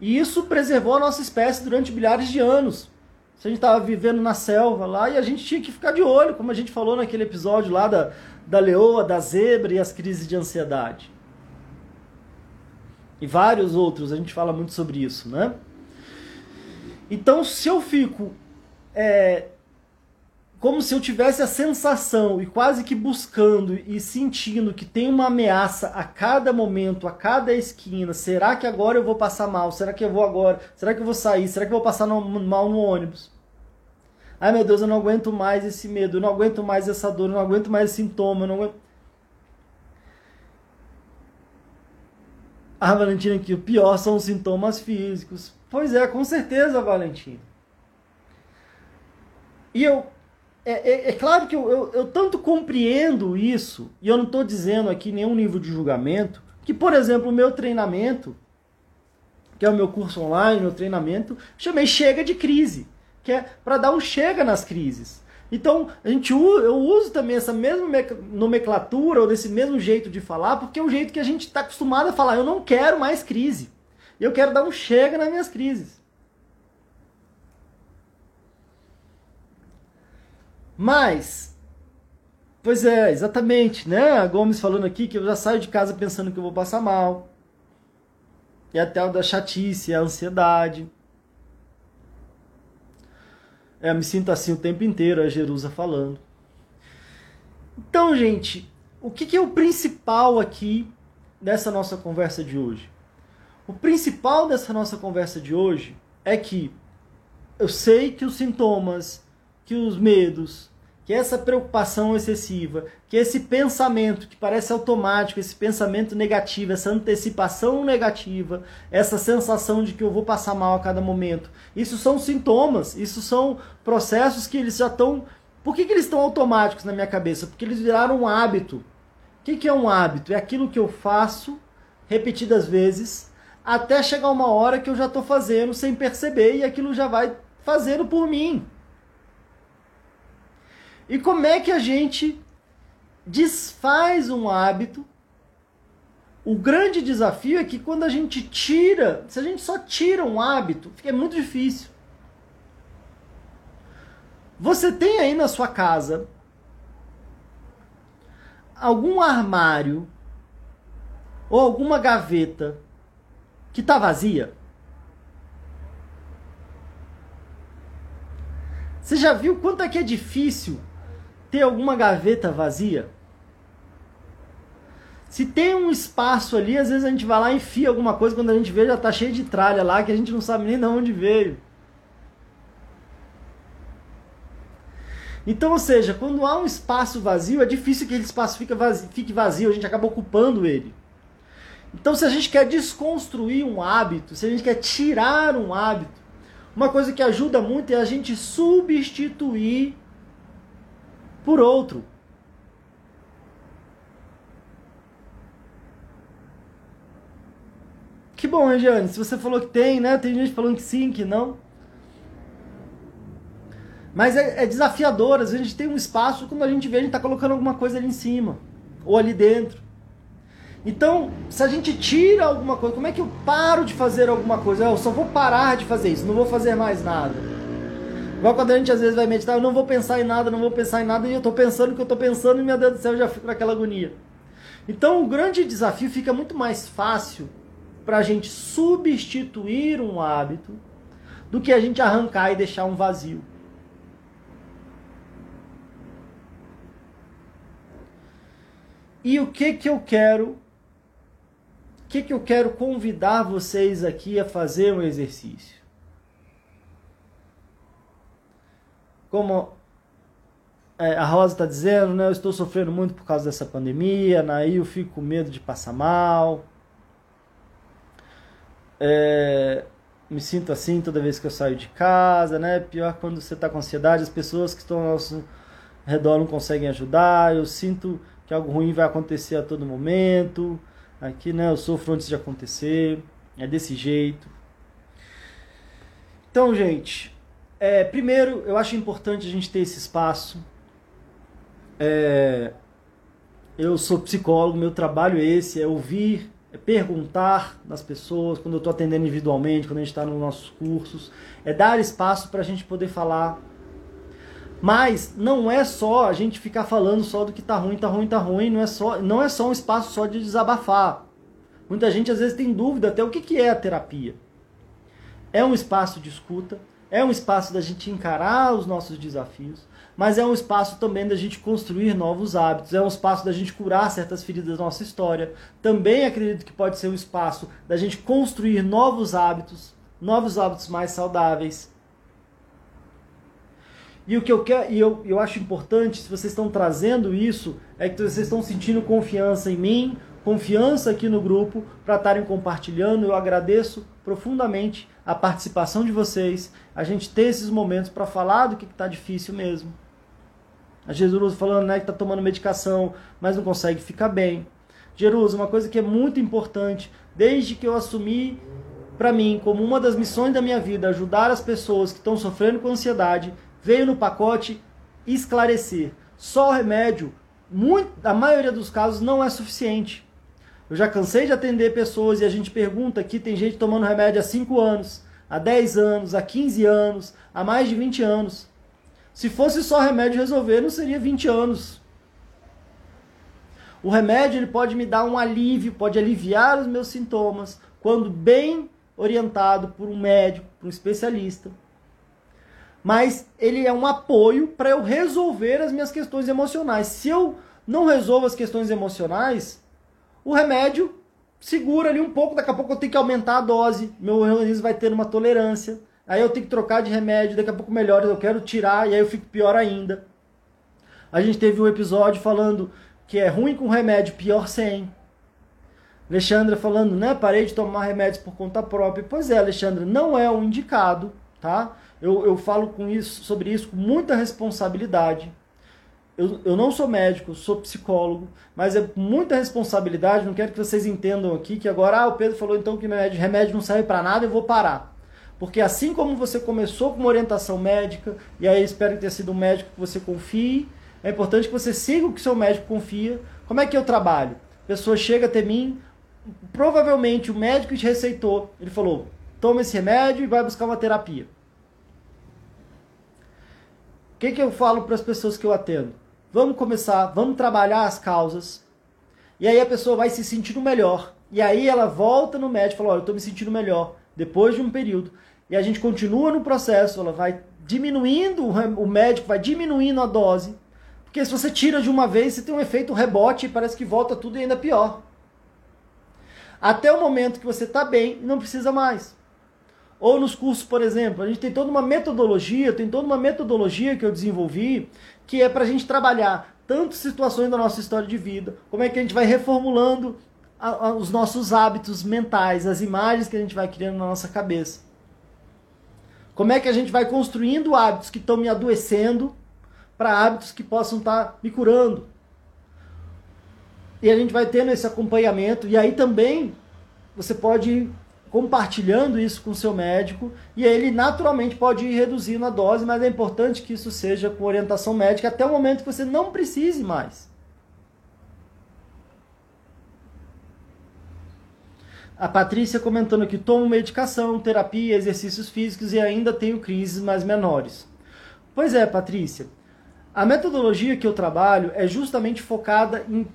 E isso preservou a nossa espécie durante milhares de anos. Se a gente estava vivendo na selva lá e a gente tinha que ficar de olho, como a gente falou naquele episódio lá da, da leoa, da zebra e as crises de ansiedade. E vários outros, a gente fala muito sobre isso, né? Então, se eu fico é, como se eu tivesse a sensação e quase que buscando e sentindo que tem uma ameaça a cada momento, a cada esquina. Será que agora eu vou passar mal? Será que eu vou agora? Será que eu vou sair? Será que eu vou passar no, mal no ônibus? Ai meu Deus, eu não aguento mais esse medo, eu não aguento mais essa dor, eu não aguento mais esse sintoma, eu não aguento. Ah, Valentina, que o pior são os sintomas físicos. Pois é, com certeza, Valentina. E eu é, é, é, claro que eu, eu, eu, tanto compreendo isso, e eu não estou dizendo aqui nenhum nível de julgamento, que, por exemplo, o meu treinamento, que é o meu curso online, meu treinamento, chamei Chega de Crise, que é para dar um chega nas crises. Então, a gente, eu uso também essa mesma nomenclatura, ou desse mesmo jeito de falar, porque é o jeito que a gente está acostumado a falar. Eu não quero mais crise. Eu quero dar um chega nas minhas crises. Mas, pois é, exatamente, né? A Gomes falando aqui que eu já saio de casa pensando que eu vou passar mal. E até o da chatice, a ansiedade. É, eu me sinto assim o tempo inteiro, a Jerusa falando. Então, gente, o que, que é o principal aqui dessa nossa conversa de hoje? O principal dessa nossa conversa de hoje é que eu sei que os sintomas que os medos, que essa preocupação excessiva, que esse pensamento que parece automático, esse pensamento negativo, essa antecipação negativa, essa sensação de que eu vou passar mal a cada momento, isso são sintomas, isso são processos que eles já estão. Por que, que eles estão automáticos na minha cabeça? Porque eles viraram um hábito. O que, que é um hábito? É aquilo que eu faço repetidas vezes até chegar uma hora que eu já estou fazendo sem perceber e aquilo já vai fazendo por mim. E como é que a gente desfaz um hábito? O grande desafio é que quando a gente tira, se a gente só tira um hábito, fica muito difícil. Você tem aí na sua casa algum armário ou alguma gaveta que está vazia? Você já viu quanto é que é difícil ter alguma gaveta vazia? Se tem um espaço ali, às vezes a gente vai lá e enfia alguma coisa, quando a gente vê já tá cheio de tralha lá, que a gente não sabe nem de onde veio. Então, ou seja, quando há um espaço vazio, é difícil que aquele espaço fique vazio, fique vazio, a gente acaba ocupando ele. Então, se a gente quer desconstruir um hábito, se a gente quer tirar um hábito, uma coisa que ajuda muito é a gente substituir por outro. Que bom, Regiane. Se você falou que tem, né? Tem gente falando que sim, que não. Mas é, é desafiador. Às vezes a gente tem um espaço, quando a gente vê, a gente tá colocando alguma coisa ali em cima. Ou ali dentro. Então, se a gente tira alguma coisa, como é que eu paro de fazer alguma coisa? Eu só vou parar de fazer isso, não vou fazer mais nada. Igual quando a gente às vezes vai meditar, eu não vou pensar em nada, não vou pensar em nada, e eu estou pensando o que eu estou pensando, e meu Deus do céu, eu já fico naquela agonia. Então, o grande desafio fica muito mais fácil para a gente substituir um hábito do que a gente arrancar e deixar um vazio. E o que que eu quero que, que eu quero convidar vocês aqui a fazer um exercício? Como é, a Rosa está dizendo, né, eu estou sofrendo muito por causa dessa pandemia, aí eu fico com medo de passar mal. É, me sinto assim toda vez que eu saio de casa, né? Pior quando você está com ansiedade, as pessoas que estão ao nosso redor não conseguem ajudar. Eu sinto que algo ruim vai acontecer a todo momento. Aqui, né, eu sofro antes de acontecer. É desse jeito. Então, gente, é, primeiro, eu acho importante a gente ter esse espaço. É, eu sou psicólogo, meu trabalho é esse, é ouvir, é perguntar das pessoas, quando eu estou atendendo individualmente, quando a gente está nos nossos cursos, é dar espaço para a gente poder falar mas não é só a gente ficar falando só do que tá ruim, tá ruim, tá ruim, não é só, não é só um espaço só de desabafar. Muita gente às vezes tem dúvida até o que, que é a terapia. É um espaço de escuta, é um espaço da gente encarar os nossos desafios, mas é um espaço também da gente construir novos hábitos, é um espaço da gente curar certas feridas da nossa história. Também acredito que pode ser um espaço da gente construir novos hábitos, novos hábitos mais saudáveis. E o que eu quero, e eu, eu acho importante, se vocês estão trazendo isso, é que vocês estão sentindo confiança em mim, confiança aqui no grupo, para estarem compartilhando. Eu agradeço profundamente a participação de vocês, a gente ter esses momentos para falar do que está difícil mesmo. A Jesus falando né, que está tomando medicação, mas não consegue ficar bem. Jerusa, uma coisa que é muito importante, desde que eu assumi para mim como uma das missões da minha vida ajudar as pessoas que estão sofrendo com ansiedade, veio no pacote esclarecer. Só o remédio, muito, a maioria dos casos, não é suficiente. Eu já cansei de atender pessoas e a gente pergunta aqui, tem gente tomando remédio há 5 anos, há 10 anos, há 15 anos, há mais de 20 anos. Se fosse só remédio resolver, não seria 20 anos. O remédio ele pode me dar um alívio, pode aliviar os meus sintomas, quando bem orientado por um médico, por um especialista mas ele é um apoio para eu resolver as minhas questões emocionais. Se eu não resolvo as questões emocionais, o remédio segura ali um pouco, daqui a pouco eu tenho que aumentar a dose, meu organismo vai ter uma tolerância, aí eu tenho que trocar de remédio, daqui a pouco melhora, eu quero tirar e aí eu fico pior ainda. A gente teve um episódio falando que é ruim com remédio, pior sem. Alexandra falando, né, parei de tomar remédios por conta própria. Pois é, Alexandra, não é o indicado, tá? Eu, eu falo com isso, sobre isso com muita responsabilidade. Eu, eu não sou médico, sou psicólogo, mas é muita responsabilidade. Não quero que vocês entendam aqui que agora ah, o Pedro falou então que remédio, não serve para nada, eu vou parar. Porque assim como você começou com uma orientação médica, e aí espero que tenha sido um médico que você confie, é importante que você siga o que seu médico confia. Como é que eu trabalho? A pessoa chega até mim, provavelmente o médico te receitou, ele falou: toma esse remédio e vai buscar uma terapia que, que eu falo para as pessoas que eu atendo? Vamos começar, vamos trabalhar as causas. E aí a pessoa vai se sentindo melhor. E aí ela volta no médico e fala: Olha, eu estou me sentindo melhor. Depois de um período. E a gente continua no processo, ela vai diminuindo, o médico vai diminuindo a dose. Porque se você tira de uma vez, você tem um efeito rebote e parece que volta tudo e ainda pior. Até o momento que você está bem e não precisa mais. Ou nos cursos, por exemplo, a gente tem toda uma metodologia, tem toda uma metodologia que eu desenvolvi, que é para a gente trabalhar tanto situações da nossa história de vida, como é que a gente vai reformulando a, a, os nossos hábitos mentais, as imagens que a gente vai criando na nossa cabeça. Como é que a gente vai construindo hábitos que estão me adoecendo, para hábitos que possam estar tá me curando. E a gente vai tendo esse acompanhamento, e aí também você pode compartilhando isso com seu médico, e ele naturalmente pode ir reduzindo a dose, mas é importante que isso seja com orientação médica até o momento que você não precise mais. A Patrícia comentando aqui: tomo medicação, terapia, exercícios físicos e ainda tenho crises mais menores. Pois é, Patrícia. A metodologia que eu trabalho é justamente focada em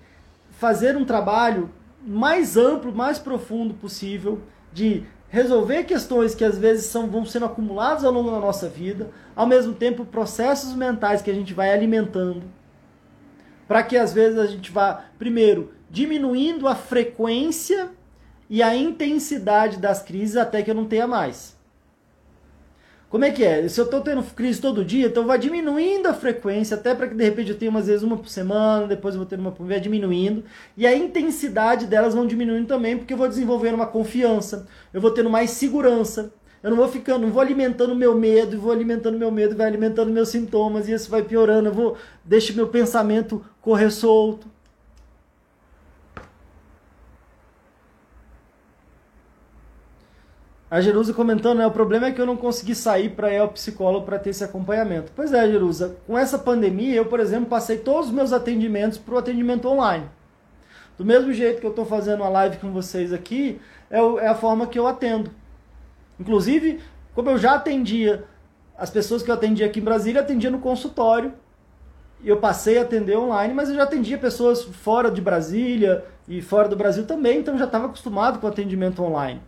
fazer um trabalho mais amplo, mais profundo possível de resolver questões que às vezes são, vão sendo acumuladas ao longo da nossa vida, ao mesmo tempo processos mentais que a gente vai alimentando, para que às vezes a gente vá, primeiro, diminuindo a frequência e a intensidade das crises até que eu não tenha mais. Como é que é? Se eu estou tendo crise todo dia, então vai diminuindo a frequência, até para que de repente eu tenha umas vezes uma por semana, depois eu vou ter uma por vai diminuindo. E a intensidade delas vão diminuindo também, porque eu vou desenvolvendo uma confiança, eu vou tendo mais segurança. Eu não vou ficando, não vou alimentando meu medo, vou alimentando meu medo, vai alimentando meus sintomas, e isso vai piorando, eu vou deixo meu pensamento correr solto. A Jerusa comentando, né, o problema é que eu não consegui sair para ir ao psicólogo para ter esse acompanhamento. Pois é, Jerusa, com essa pandemia, eu, por exemplo, passei todos os meus atendimentos para o atendimento online. Do mesmo jeito que eu estou fazendo a live com vocês aqui, é, é a forma que eu atendo. Inclusive, como eu já atendia as pessoas que eu atendia aqui em Brasília, atendia no consultório. E eu passei a atender online, mas eu já atendia pessoas fora de Brasília e fora do Brasil também, então já estava acostumado com atendimento online.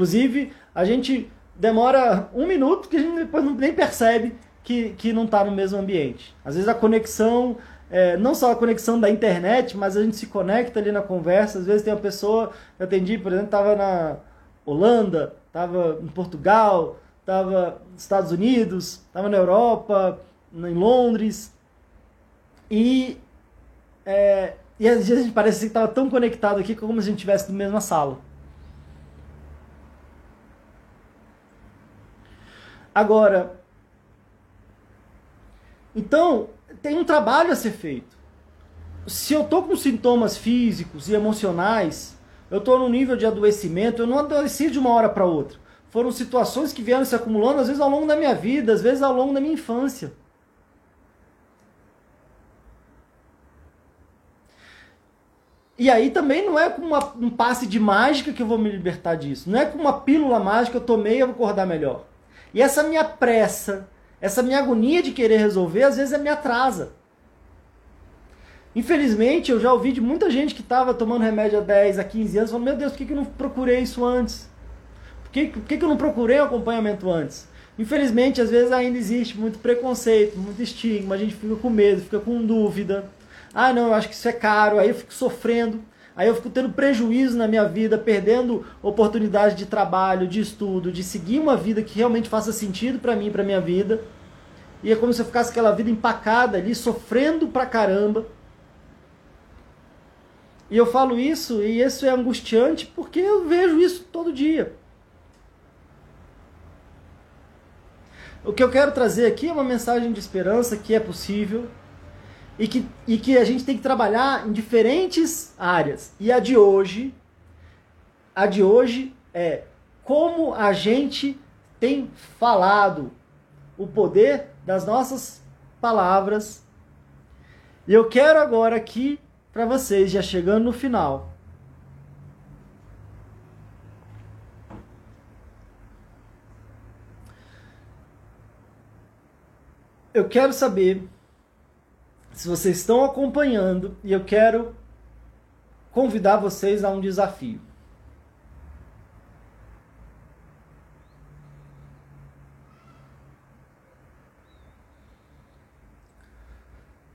Inclusive, a gente demora um minuto que a gente depois nem percebe que, que não está no mesmo ambiente. Às vezes a conexão, é, não só a conexão da internet, mas a gente se conecta ali na conversa. Às vezes tem uma pessoa, eu atendi, por exemplo, estava na Holanda, estava em Portugal, estava nos Estados Unidos, estava na Europa, em Londres. E, é, e às vezes a gente parece que estava tão conectado aqui como se a gente estivesse na mesma sala. Agora, então, tem um trabalho a ser feito. Se eu tô com sintomas físicos e emocionais, eu tô num nível de adoecimento, eu não adoeci de uma hora para outra. Foram situações que vieram se acumulando, às vezes ao longo da minha vida, às vezes ao longo da minha infância. E aí também não é com uma, um passe de mágica que eu vou me libertar disso. Não é com uma pílula mágica eu tomei e eu vou acordar melhor. E essa minha pressa, essa minha agonia de querer resolver, às vezes me atrasa. Infelizmente, eu já ouvi de muita gente que estava tomando remédio há 10, a 15 anos, falando, meu Deus, por que, que eu não procurei isso antes? Por que, por que, que eu não procurei um acompanhamento antes? Infelizmente, às vezes ainda existe muito preconceito, muito estigma, a gente fica com medo, fica com dúvida. Ah, não, eu acho que isso é caro, aí eu fico sofrendo. Aí eu fico tendo prejuízo na minha vida, perdendo oportunidade de trabalho, de estudo, de seguir uma vida que realmente faça sentido para mim, para minha vida. E é como se eu ficasse aquela vida empacada ali, sofrendo pra caramba. E eu falo isso, e isso é angustiante, porque eu vejo isso todo dia. O que eu quero trazer aqui é uma mensagem de esperança que é possível, e que, e que a gente tem que trabalhar em diferentes áreas. E a de hoje, a de hoje é como a gente tem falado, o poder das nossas palavras. E eu quero agora aqui para vocês, já chegando no final, eu quero saber se vocês estão acompanhando e eu quero convidar vocês a um desafio.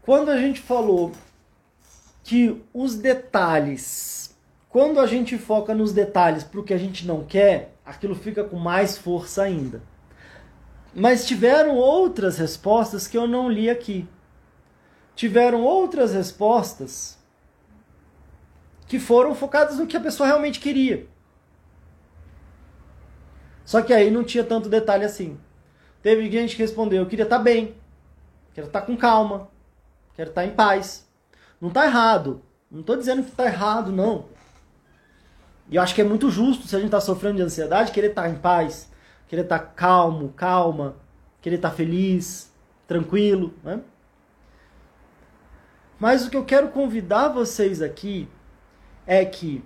Quando a gente falou que os detalhes, quando a gente foca nos detalhes para o que a gente não quer, aquilo fica com mais força ainda. Mas tiveram outras respostas que eu não li aqui tiveram outras respostas que foram focadas no que a pessoa realmente queria. Só que aí não tinha tanto detalhe assim. Teve gente que respondeu: eu queria estar tá bem. quero estar com calma, quero estar em paz. Não está errado. Não estou dizendo que está errado, não. E eu acho que é muito justo, se a gente está sofrendo de ansiedade, querer estar em paz, querer estar calmo, calma, querer estar feliz, tranquilo. Né? Mas o que eu quero convidar vocês aqui é que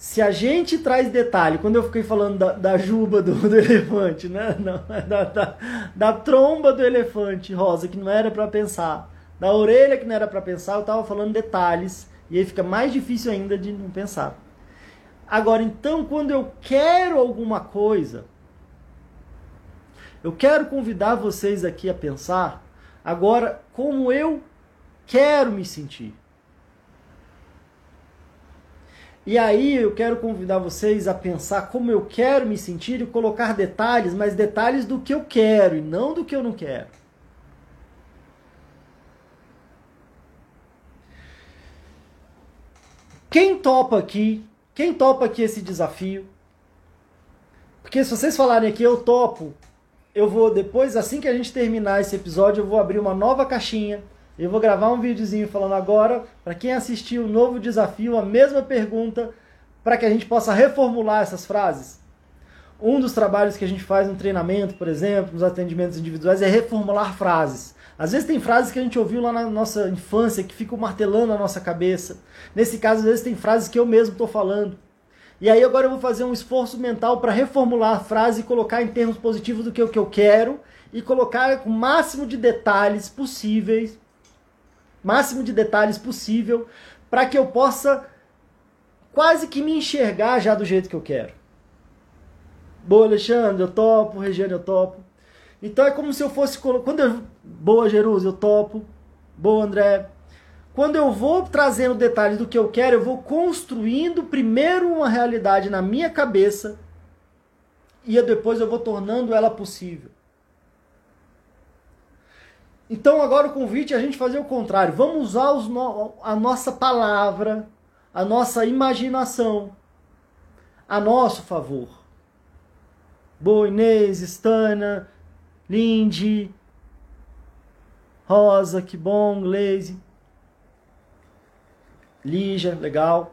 se a gente traz detalhe, quando eu fiquei falando da, da juba do, do, elefante, né? Não, é da, da, da, tromba do elefante rosa, que não era para pensar, da orelha que não era para pensar, eu estava falando detalhes, e aí fica mais difícil ainda de não pensar. Agora, então, quando eu quero alguma coisa, eu quero convidar vocês aqui a pensar agora como eu quero me sentir. E aí eu quero convidar vocês a pensar como eu quero me sentir e colocar detalhes, mas detalhes do que eu quero e não do que eu não quero. Quem topa aqui? Quem topa aqui esse desafio? Porque se vocês falarem aqui, eu topo, eu vou depois, assim que a gente terminar esse episódio, eu vou abrir uma nova caixinha eu vou gravar um videozinho falando agora, para quem assistiu o novo desafio, a mesma pergunta, para que a gente possa reformular essas frases. Um dos trabalhos que a gente faz no treinamento, por exemplo, nos atendimentos individuais, é reformular frases. Às vezes tem frases que a gente ouviu lá na nossa infância que ficam martelando na nossa cabeça. Nesse caso, às vezes tem frases que eu mesmo estou falando. E aí agora eu vou fazer um esforço mental para reformular a frase e colocar em termos positivos do que, que eu quero e colocar o máximo de detalhes possíveis máximo de detalhes possível para que eu possa quase que me enxergar já do jeito que eu quero. Boa, Alexandre, eu topo. Regiane, eu topo. Então é como se eu fosse. Quando eu... Boa, Jerusa, eu topo. Boa, André. Quando eu vou trazendo detalhes do que eu quero, eu vou construindo primeiro uma realidade na minha cabeça e depois eu vou tornando ela possível. Então agora o convite é a gente fazer o contrário. Vamos usar no... a nossa palavra, a nossa imaginação a nosso favor. Boa Inês, Stana, Lindy, Rosa, que bom, Glaze, Lígia, legal.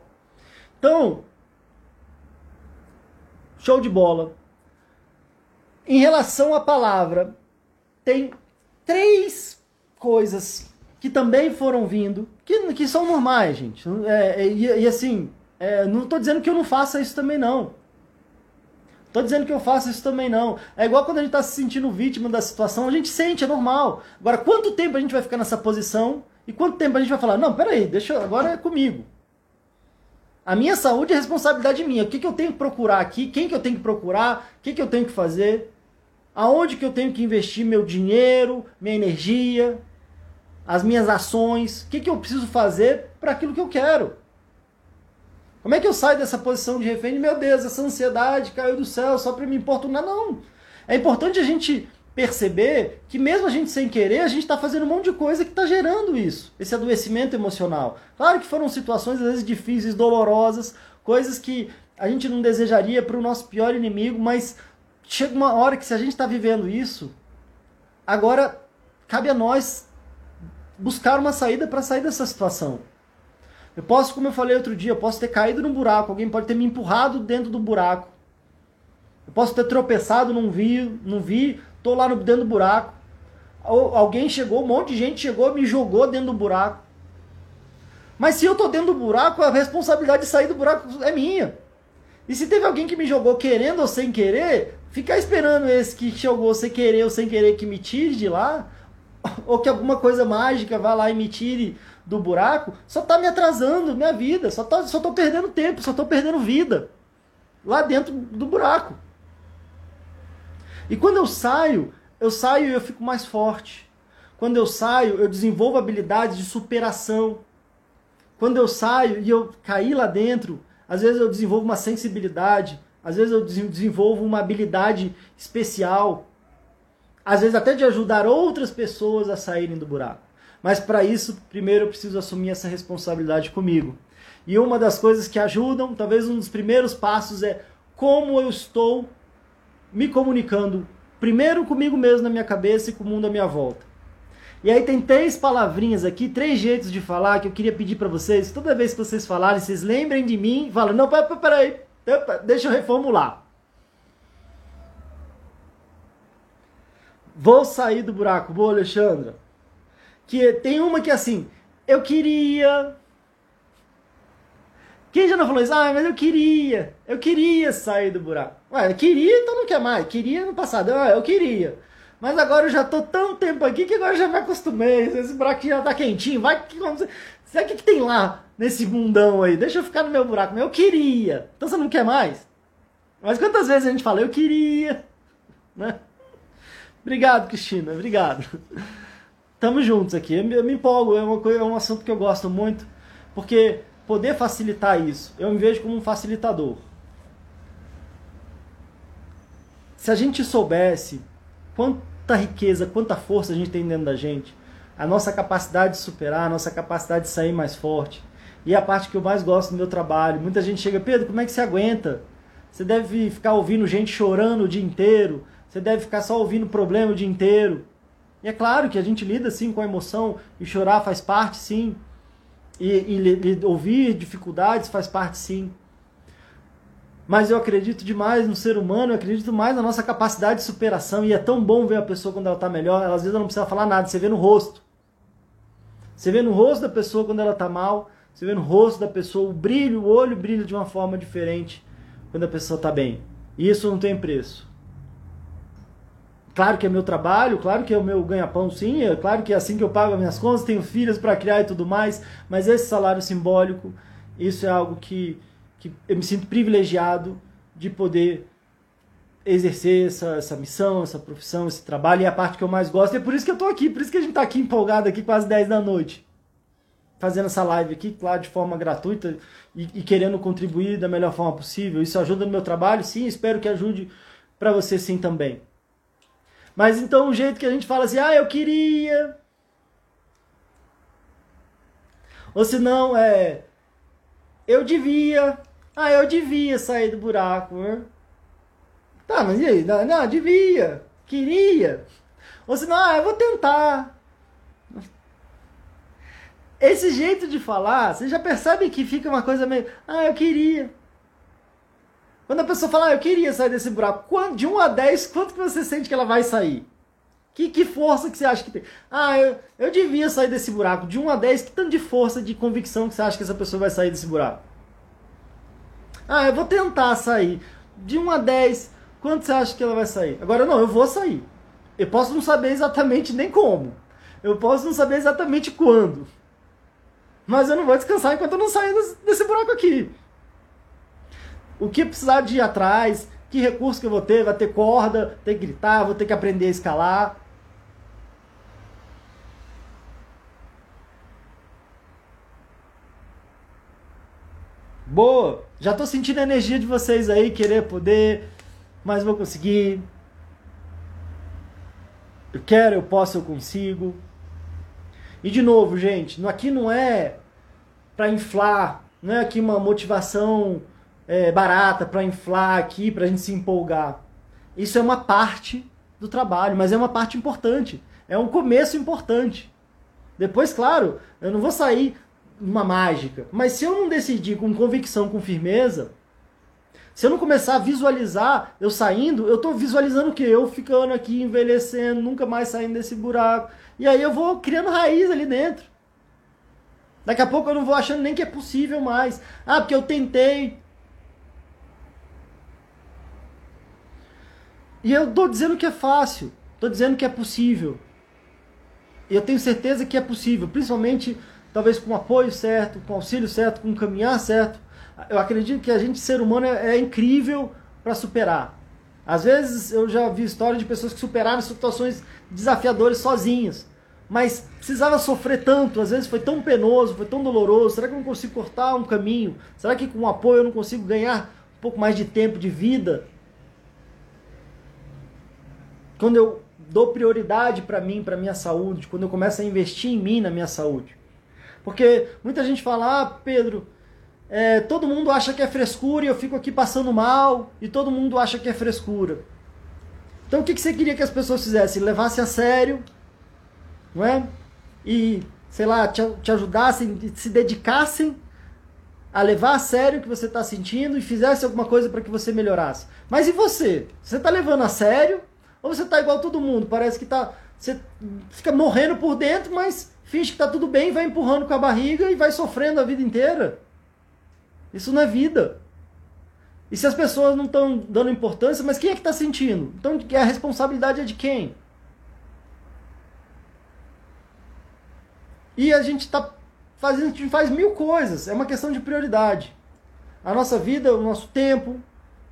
Então, show de bola. Em relação à palavra, tem três coisas que também foram vindo, que, que são normais, gente. É, é, e, e, assim, é, não estou dizendo que eu não faça isso também, não. Estou dizendo que eu faço isso também, não. É igual quando a gente está se sentindo vítima da situação, a gente sente, é normal. Agora, quanto tempo a gente vai ficar nessa posição e quanto tempo a gente vai falar, não, peraí, deixa, agora é comigo. A minha saúde é responsabilidade minha. O que, que eu tenho que procurar aqui? Quem que eu tenho que procurar? O que, que eu tenho que fazer? Aonde que eu tenho que investir meu dinheiro, minha energia, as minhas ações? O que, que eu preciso fazer para aquilo que eu quero? Como é que eu saio dessa posição de refém? Meu Deus, essa ansiedade caiu do céu só para me importunar? Não. É importante a gente perceber que mesmo a gente sem querer, a gente está fazendo um monte de coisa que está gerando isso, esse adoecimento emocional. Claro que foram situações às vezes difíceis, dolorosas, coisas que a gente não desejaria para o nosso pior inimigo, mas chega uma hora que se a gente está vivendo isso, agora cabe a nós buscar uma saída para sair dessa situação. Eu posso, como eu falei outro dia, eu posso ter caído num buraco, alguém pode ter me empurrado dentro do buraco. Eu posso ter tropeçado, não vi, não vi, tô lá dentro do buraco. Alguém chegou, um monte de gente chegou, me jogou dentro do buraco. Mas se eu tô dentro do buraco, a responsabilidade de sair do buraco é minha. E se teve alguém que me jogou querendo ou sem querer, Ficar esperando esse que jogou sem querer ou sem querer que me tire de lá, ou que alguma coisa mágica vá lá e me tire do buraco, só tá me atrasando minha vida, só, tá, só tô perdendo tempo, só tô perdendo vida lá dentro do buraco. E quando eu saio, eu saio e eu fico mais forte. Quando eu saio, eu desenvolvo habilidades de superação. Quando eu saio e eu caí lá dentro, às vezes eu desenvolvo uma sensibilidade, às vezes eu desenvolvo uma habilidade especial. Às vezes até de ajudar outras pessoas a saírem do buraco. Mas para isso, primeiro eu preciso assumir essa responsabilidade comigo. E uma das coisas que ajudam, talvez um dos primeiros passos é como eu estou me comunicando, primeiro comigo mesmo na minha cabeça e com o mundo à minha volta. E aí tem três palavrinhas aqui, três jeitos de falar que eu queria pedir para vocês. Toda vez que vocês falarem, vocês lembrem de mim. Falam, não, peraí, peraí, deixa eu reformular. Vou sair do buraco. Boa, Alexandra. Que tem uma que é assim, eu queria. Quem já não falou isso? Ah, mas eu queria. Eu queria sair do buraco. Ué, queria, então não quer mais. Queria no passado. Ah, eu queria. Mas agora eu já tô tão tempo aqui que agora já me acostumei. Esse buraco já tá quentinho. Vai que. Sabe o que, tem lá nesse mundão aí? Deixa eu ficar no meu buraco. Eu queria. Então você não quer mais? Mas quantas vezes a gente fala, eu queria. Né? Obrigado, Cristina. Obrigado. Tamo juntos aqui. Eu, eu me empolgo. É, uma coisa, é um assunto que eu gosto muito. Porque poder facilitar isso, eu me vejo como um facilitador. Se a gente soubesse quanta riqueza, quanta força a gente tem dentro da gente, a nossa capacidade de superar, a nossa capacidade de sair mais forte. E a parte que eu mais gosto do meu trabalho, muita gente chega, Pedro, como é que você aguenta? Você deve ficar ouvindo gente chorando o dia inteiro, você deve ficar só ouvindo problema o dia inteiro. E é claro que a gente lida sim com a emoção, e chorar faz parte sim, e, e, e ouvir dificuldades faz parte sim. Mas eu acredito demais no ser humano, eu acredito mais na nossa capacidade de superação. E é tão bom ver a pessoa quando ela está melhor. Às vezes ela não precisa falar nada, você vê no rosto. Você vê no rosto da pessoa quando ela está mal, você vê no rosto da pessoa o brilho, o olho brilha de uma forma diferente quando a pessoa está bem. E isso não tem preço. Claro que é meu trabalho, claro que é o meu ganha-pão, sim, é claro que é assim que eu pago as minhas contas, tenho filhos para criar e tudo mais, mas esse salário simbólico, isso é algo que que eu me sinto privilegiado de poder exercer essa, essa missão, essa profissão, esse trabalho, e é a parte que eu mais gosto. E é por isso que eu estou aqui, por isso que a gente está aqui empolgado aqui quase 10 da noite. Fazendo essa live aqui, claro, de forma gratuita e, e querendo contribuir da melhor forma possível. Isso ajuda no meu trabalho, sim, espero que ajude para você sim também. Mas então o jeito que a gente fala assim, ah, eu queria. Ou se não, é. Eu devia. Ah, eu devia sair do buraco. Né? Tá, mas e aí? Não, não, devia. Queria. Ou senão, ah, eu vou tentar. Esse jeito de falar, você já percebe que fica uma coisa meio. Ah, eu queria. Quando a pessoa fala, ah, eu queria sair desse buraco, de 1 a 10, quanto que você sente que ela vai sair? Que, que força que você acha que tem? Ah, eu, eu devia sair desse buraco. De 1 a 10, que tanto de força, de convicção que você acha que essa pessoa vai sair desse buraco? Ah, eu vou tentar sair. De 1 a 10, quanto você acha que ela vai sair? Agora, não, eu vou sair. Eu posso não saber exatamente nem como. Eu posso não saber exatamente quando. Mas eu não vou descansar enquanto eu não sair desse buraco aqui. O que precisar de ir atrás, que recurso que eu vou ter? Vai ter corda, ter que gritar, vou ter que aprender a escalar. Boa! Já tô sentindo a energia de vocês aí, querer poder, mas vou conseguir. Eu quero, eu posso, eu consigo. E de novo, gente, aqui não é para inflar, não é aqui uma motivação é, barata para inflar aqui, para a gente se empolgar. Isso é uma parte do trabalho, mas é uma parte importante. É um começo importante. Depois, claro, eu não vou sair uma mágica. Mas se eu não decidir com convicção, com firmeza, se eu não começar a visualizar eu saindo, eu estou visualizando o quê? Eu ficando aqui, envelhecendo, nunca mais saindo desse buraco. E aí eu vou criando raiz ali dentro. Daqui a pouco eu não vou achando nem que é possível mais. Ah, porque eu tentei. E eu estou dizendo que é fácil. Estou dizendo que é possível. E eu tenho certeza que é possível, principalmente talvez com o apoio certo, com o auxílio certo, com o caminhar certo. Eu acredito que a gente, ser humano, é, é incrível para superar. Às vezes eu já vi histórias de pessoas que superaram situações desafiadoras sozinhas. Mas precisava sofrer tanto, às vezes foi tão penoso, foi tão doloroso. Será que eu não consigo cortar um caminho? Será que com o apoio eu não consigo ganhar um pouco mais de tempo de vida? Quando eu dou prioridade para mim, para minha saúde, quando eu começo a investir em mim, na minha saúde. Porque muita gente fala, ah, Pedro, é, todo mundo acha que é frescura e eu fico aqui passando mal, e todo mundo acha que é frescura. Então o que, que você queria que as pessoas fizessem? Levassem a sério não é? E, sei lá, te, te ajudassem, se dedicassem a levar a sério o que você está sentindo e fizesse alguma coisa para que você melhorasse. Mas e você? Você está levando a sério ou você está igual todo mundo? Parece que tá, você fica morrendo por dentro, mas finge que está tudo bem, vai empurrando com a barriga e vai sofrendo a vida inteira. Isso não é vida. E se as pessoas não estão dando importância, mas quem é que está sentindo? Então a responsabilidade é de quem? E a gente está fazendo, a gente faz mil coisas, é uma questão de prioridade. A nossa vida, o nosso tempo,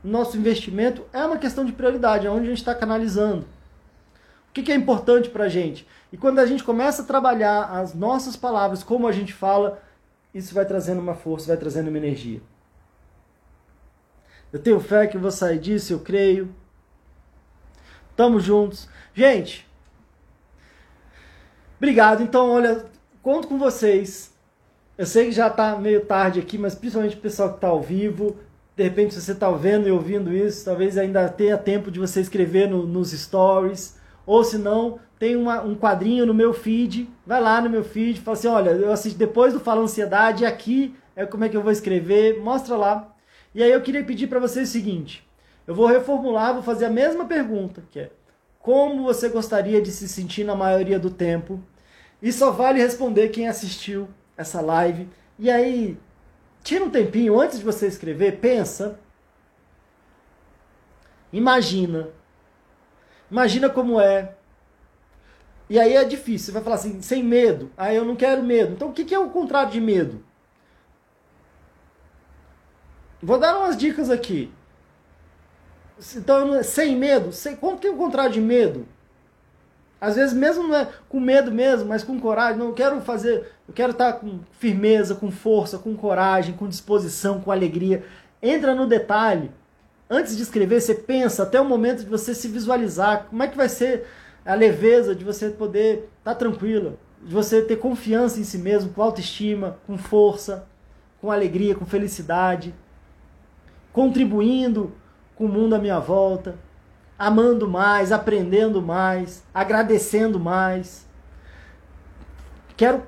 o nosso investimento é uma questão de prioridade, é onde a gente está canalizando. Que, que é importante para a gente? E quando a gente começa a trabalhar as nossas palavras, como a gente fala, isso vai trazendo uma força, vai trazendo uma energia. Eu tenho fé que vou sair disso, eu creio. Tamo juntos. Gente, obrigado. Então, olha, conto com vocês. Eu sei que já tá meio tarde aqui, mas principalmente o pessoal que tá ao vivo. De repente, se você está vendo e ouvindo isso, talvez ainda tenha tempo de você escrever no, nos stories. Ou se não, tem uma, um quadrinho no meu feed. Vai lá no meu feed, fala assim: olha, eu assisti depois do Fala Ansiedade, aqui é como é que eu vou escrever. Mostra lá. E aí eu queria pedir para vocês o seguinte: eu vou reformular, vou fazer a mesma pergunta, que é como você gostaria de se sentir na maioria do tempo? E só vale responder quem assistiu essa live. E aí, tira um tempinho antes de você escrever, pensa. Imagina. Imagina como é. E aí é difícil. Você vai falar assim, sem medo. Ah, eu não quero medo. Então o que é o contrário de medo? Vou dar umas dicas aqui. Então, sem medo, sem, como que é o contrário de medo? Às vezes mesmo não é com medo mesmo, mas com coragem. Não eu quero fazer, eu quero estar com firmeza, com força, com coragem, com disposição, com alegria. Entra no detalhe. Antes de escrever, você pensa até o momento de você se visualizar. Como é que vai ser a leveza de você poder estar tranquila, de você ter confiança em si mesmo, com autoestima, com força, com alegria, com felicidade contribuindo com o mundo à minha volta, amando mais, aprendendo mais, agradecendo mais. Quero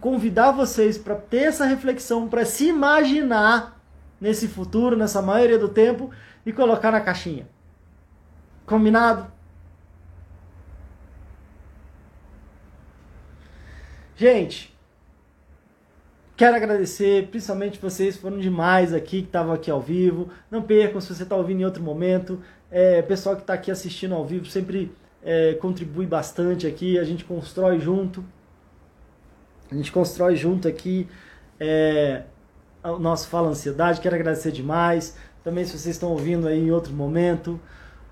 convidar vocês para ter essa reflexão, para se imaginar nesse futuro, nessa maioria do tempo e colocar na caixinha. Combinado? Gente, Quero agradecer, principalmente vocês foram demais aqui, que estavam aqui ao vivo. Não percam se você está ouvindo em outro momento. É, pessoal que está aqui assistindo ao vivo sempre é, contribui bastante aqui. A gente constrói junto. A gente constrói junto aqui é, o nosso Fala Ansiedade. Quero agradecer demais. Também se vocês estão ouvindo aí em outro momento.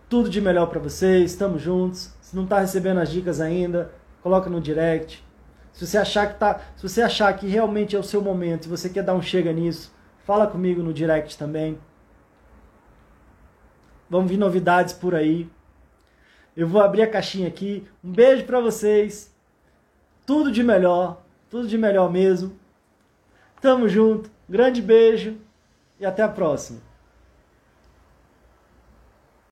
Tudo de melhor para vocês. Estamos juntos. Se não está recebendo as dicas ainda, coloca no direct se você achar que tá, se você achar que realmente é o seu momento, se você quer dar um chega nisso, fala comigo no direct também. Vamos vir novidades por aí. Eu vou abrir a caixinha aqui. Um beijo para vocês. Tudo de melhor, tudo de melhor mesmo. Tamo junto. Grande beijo e até a próxima.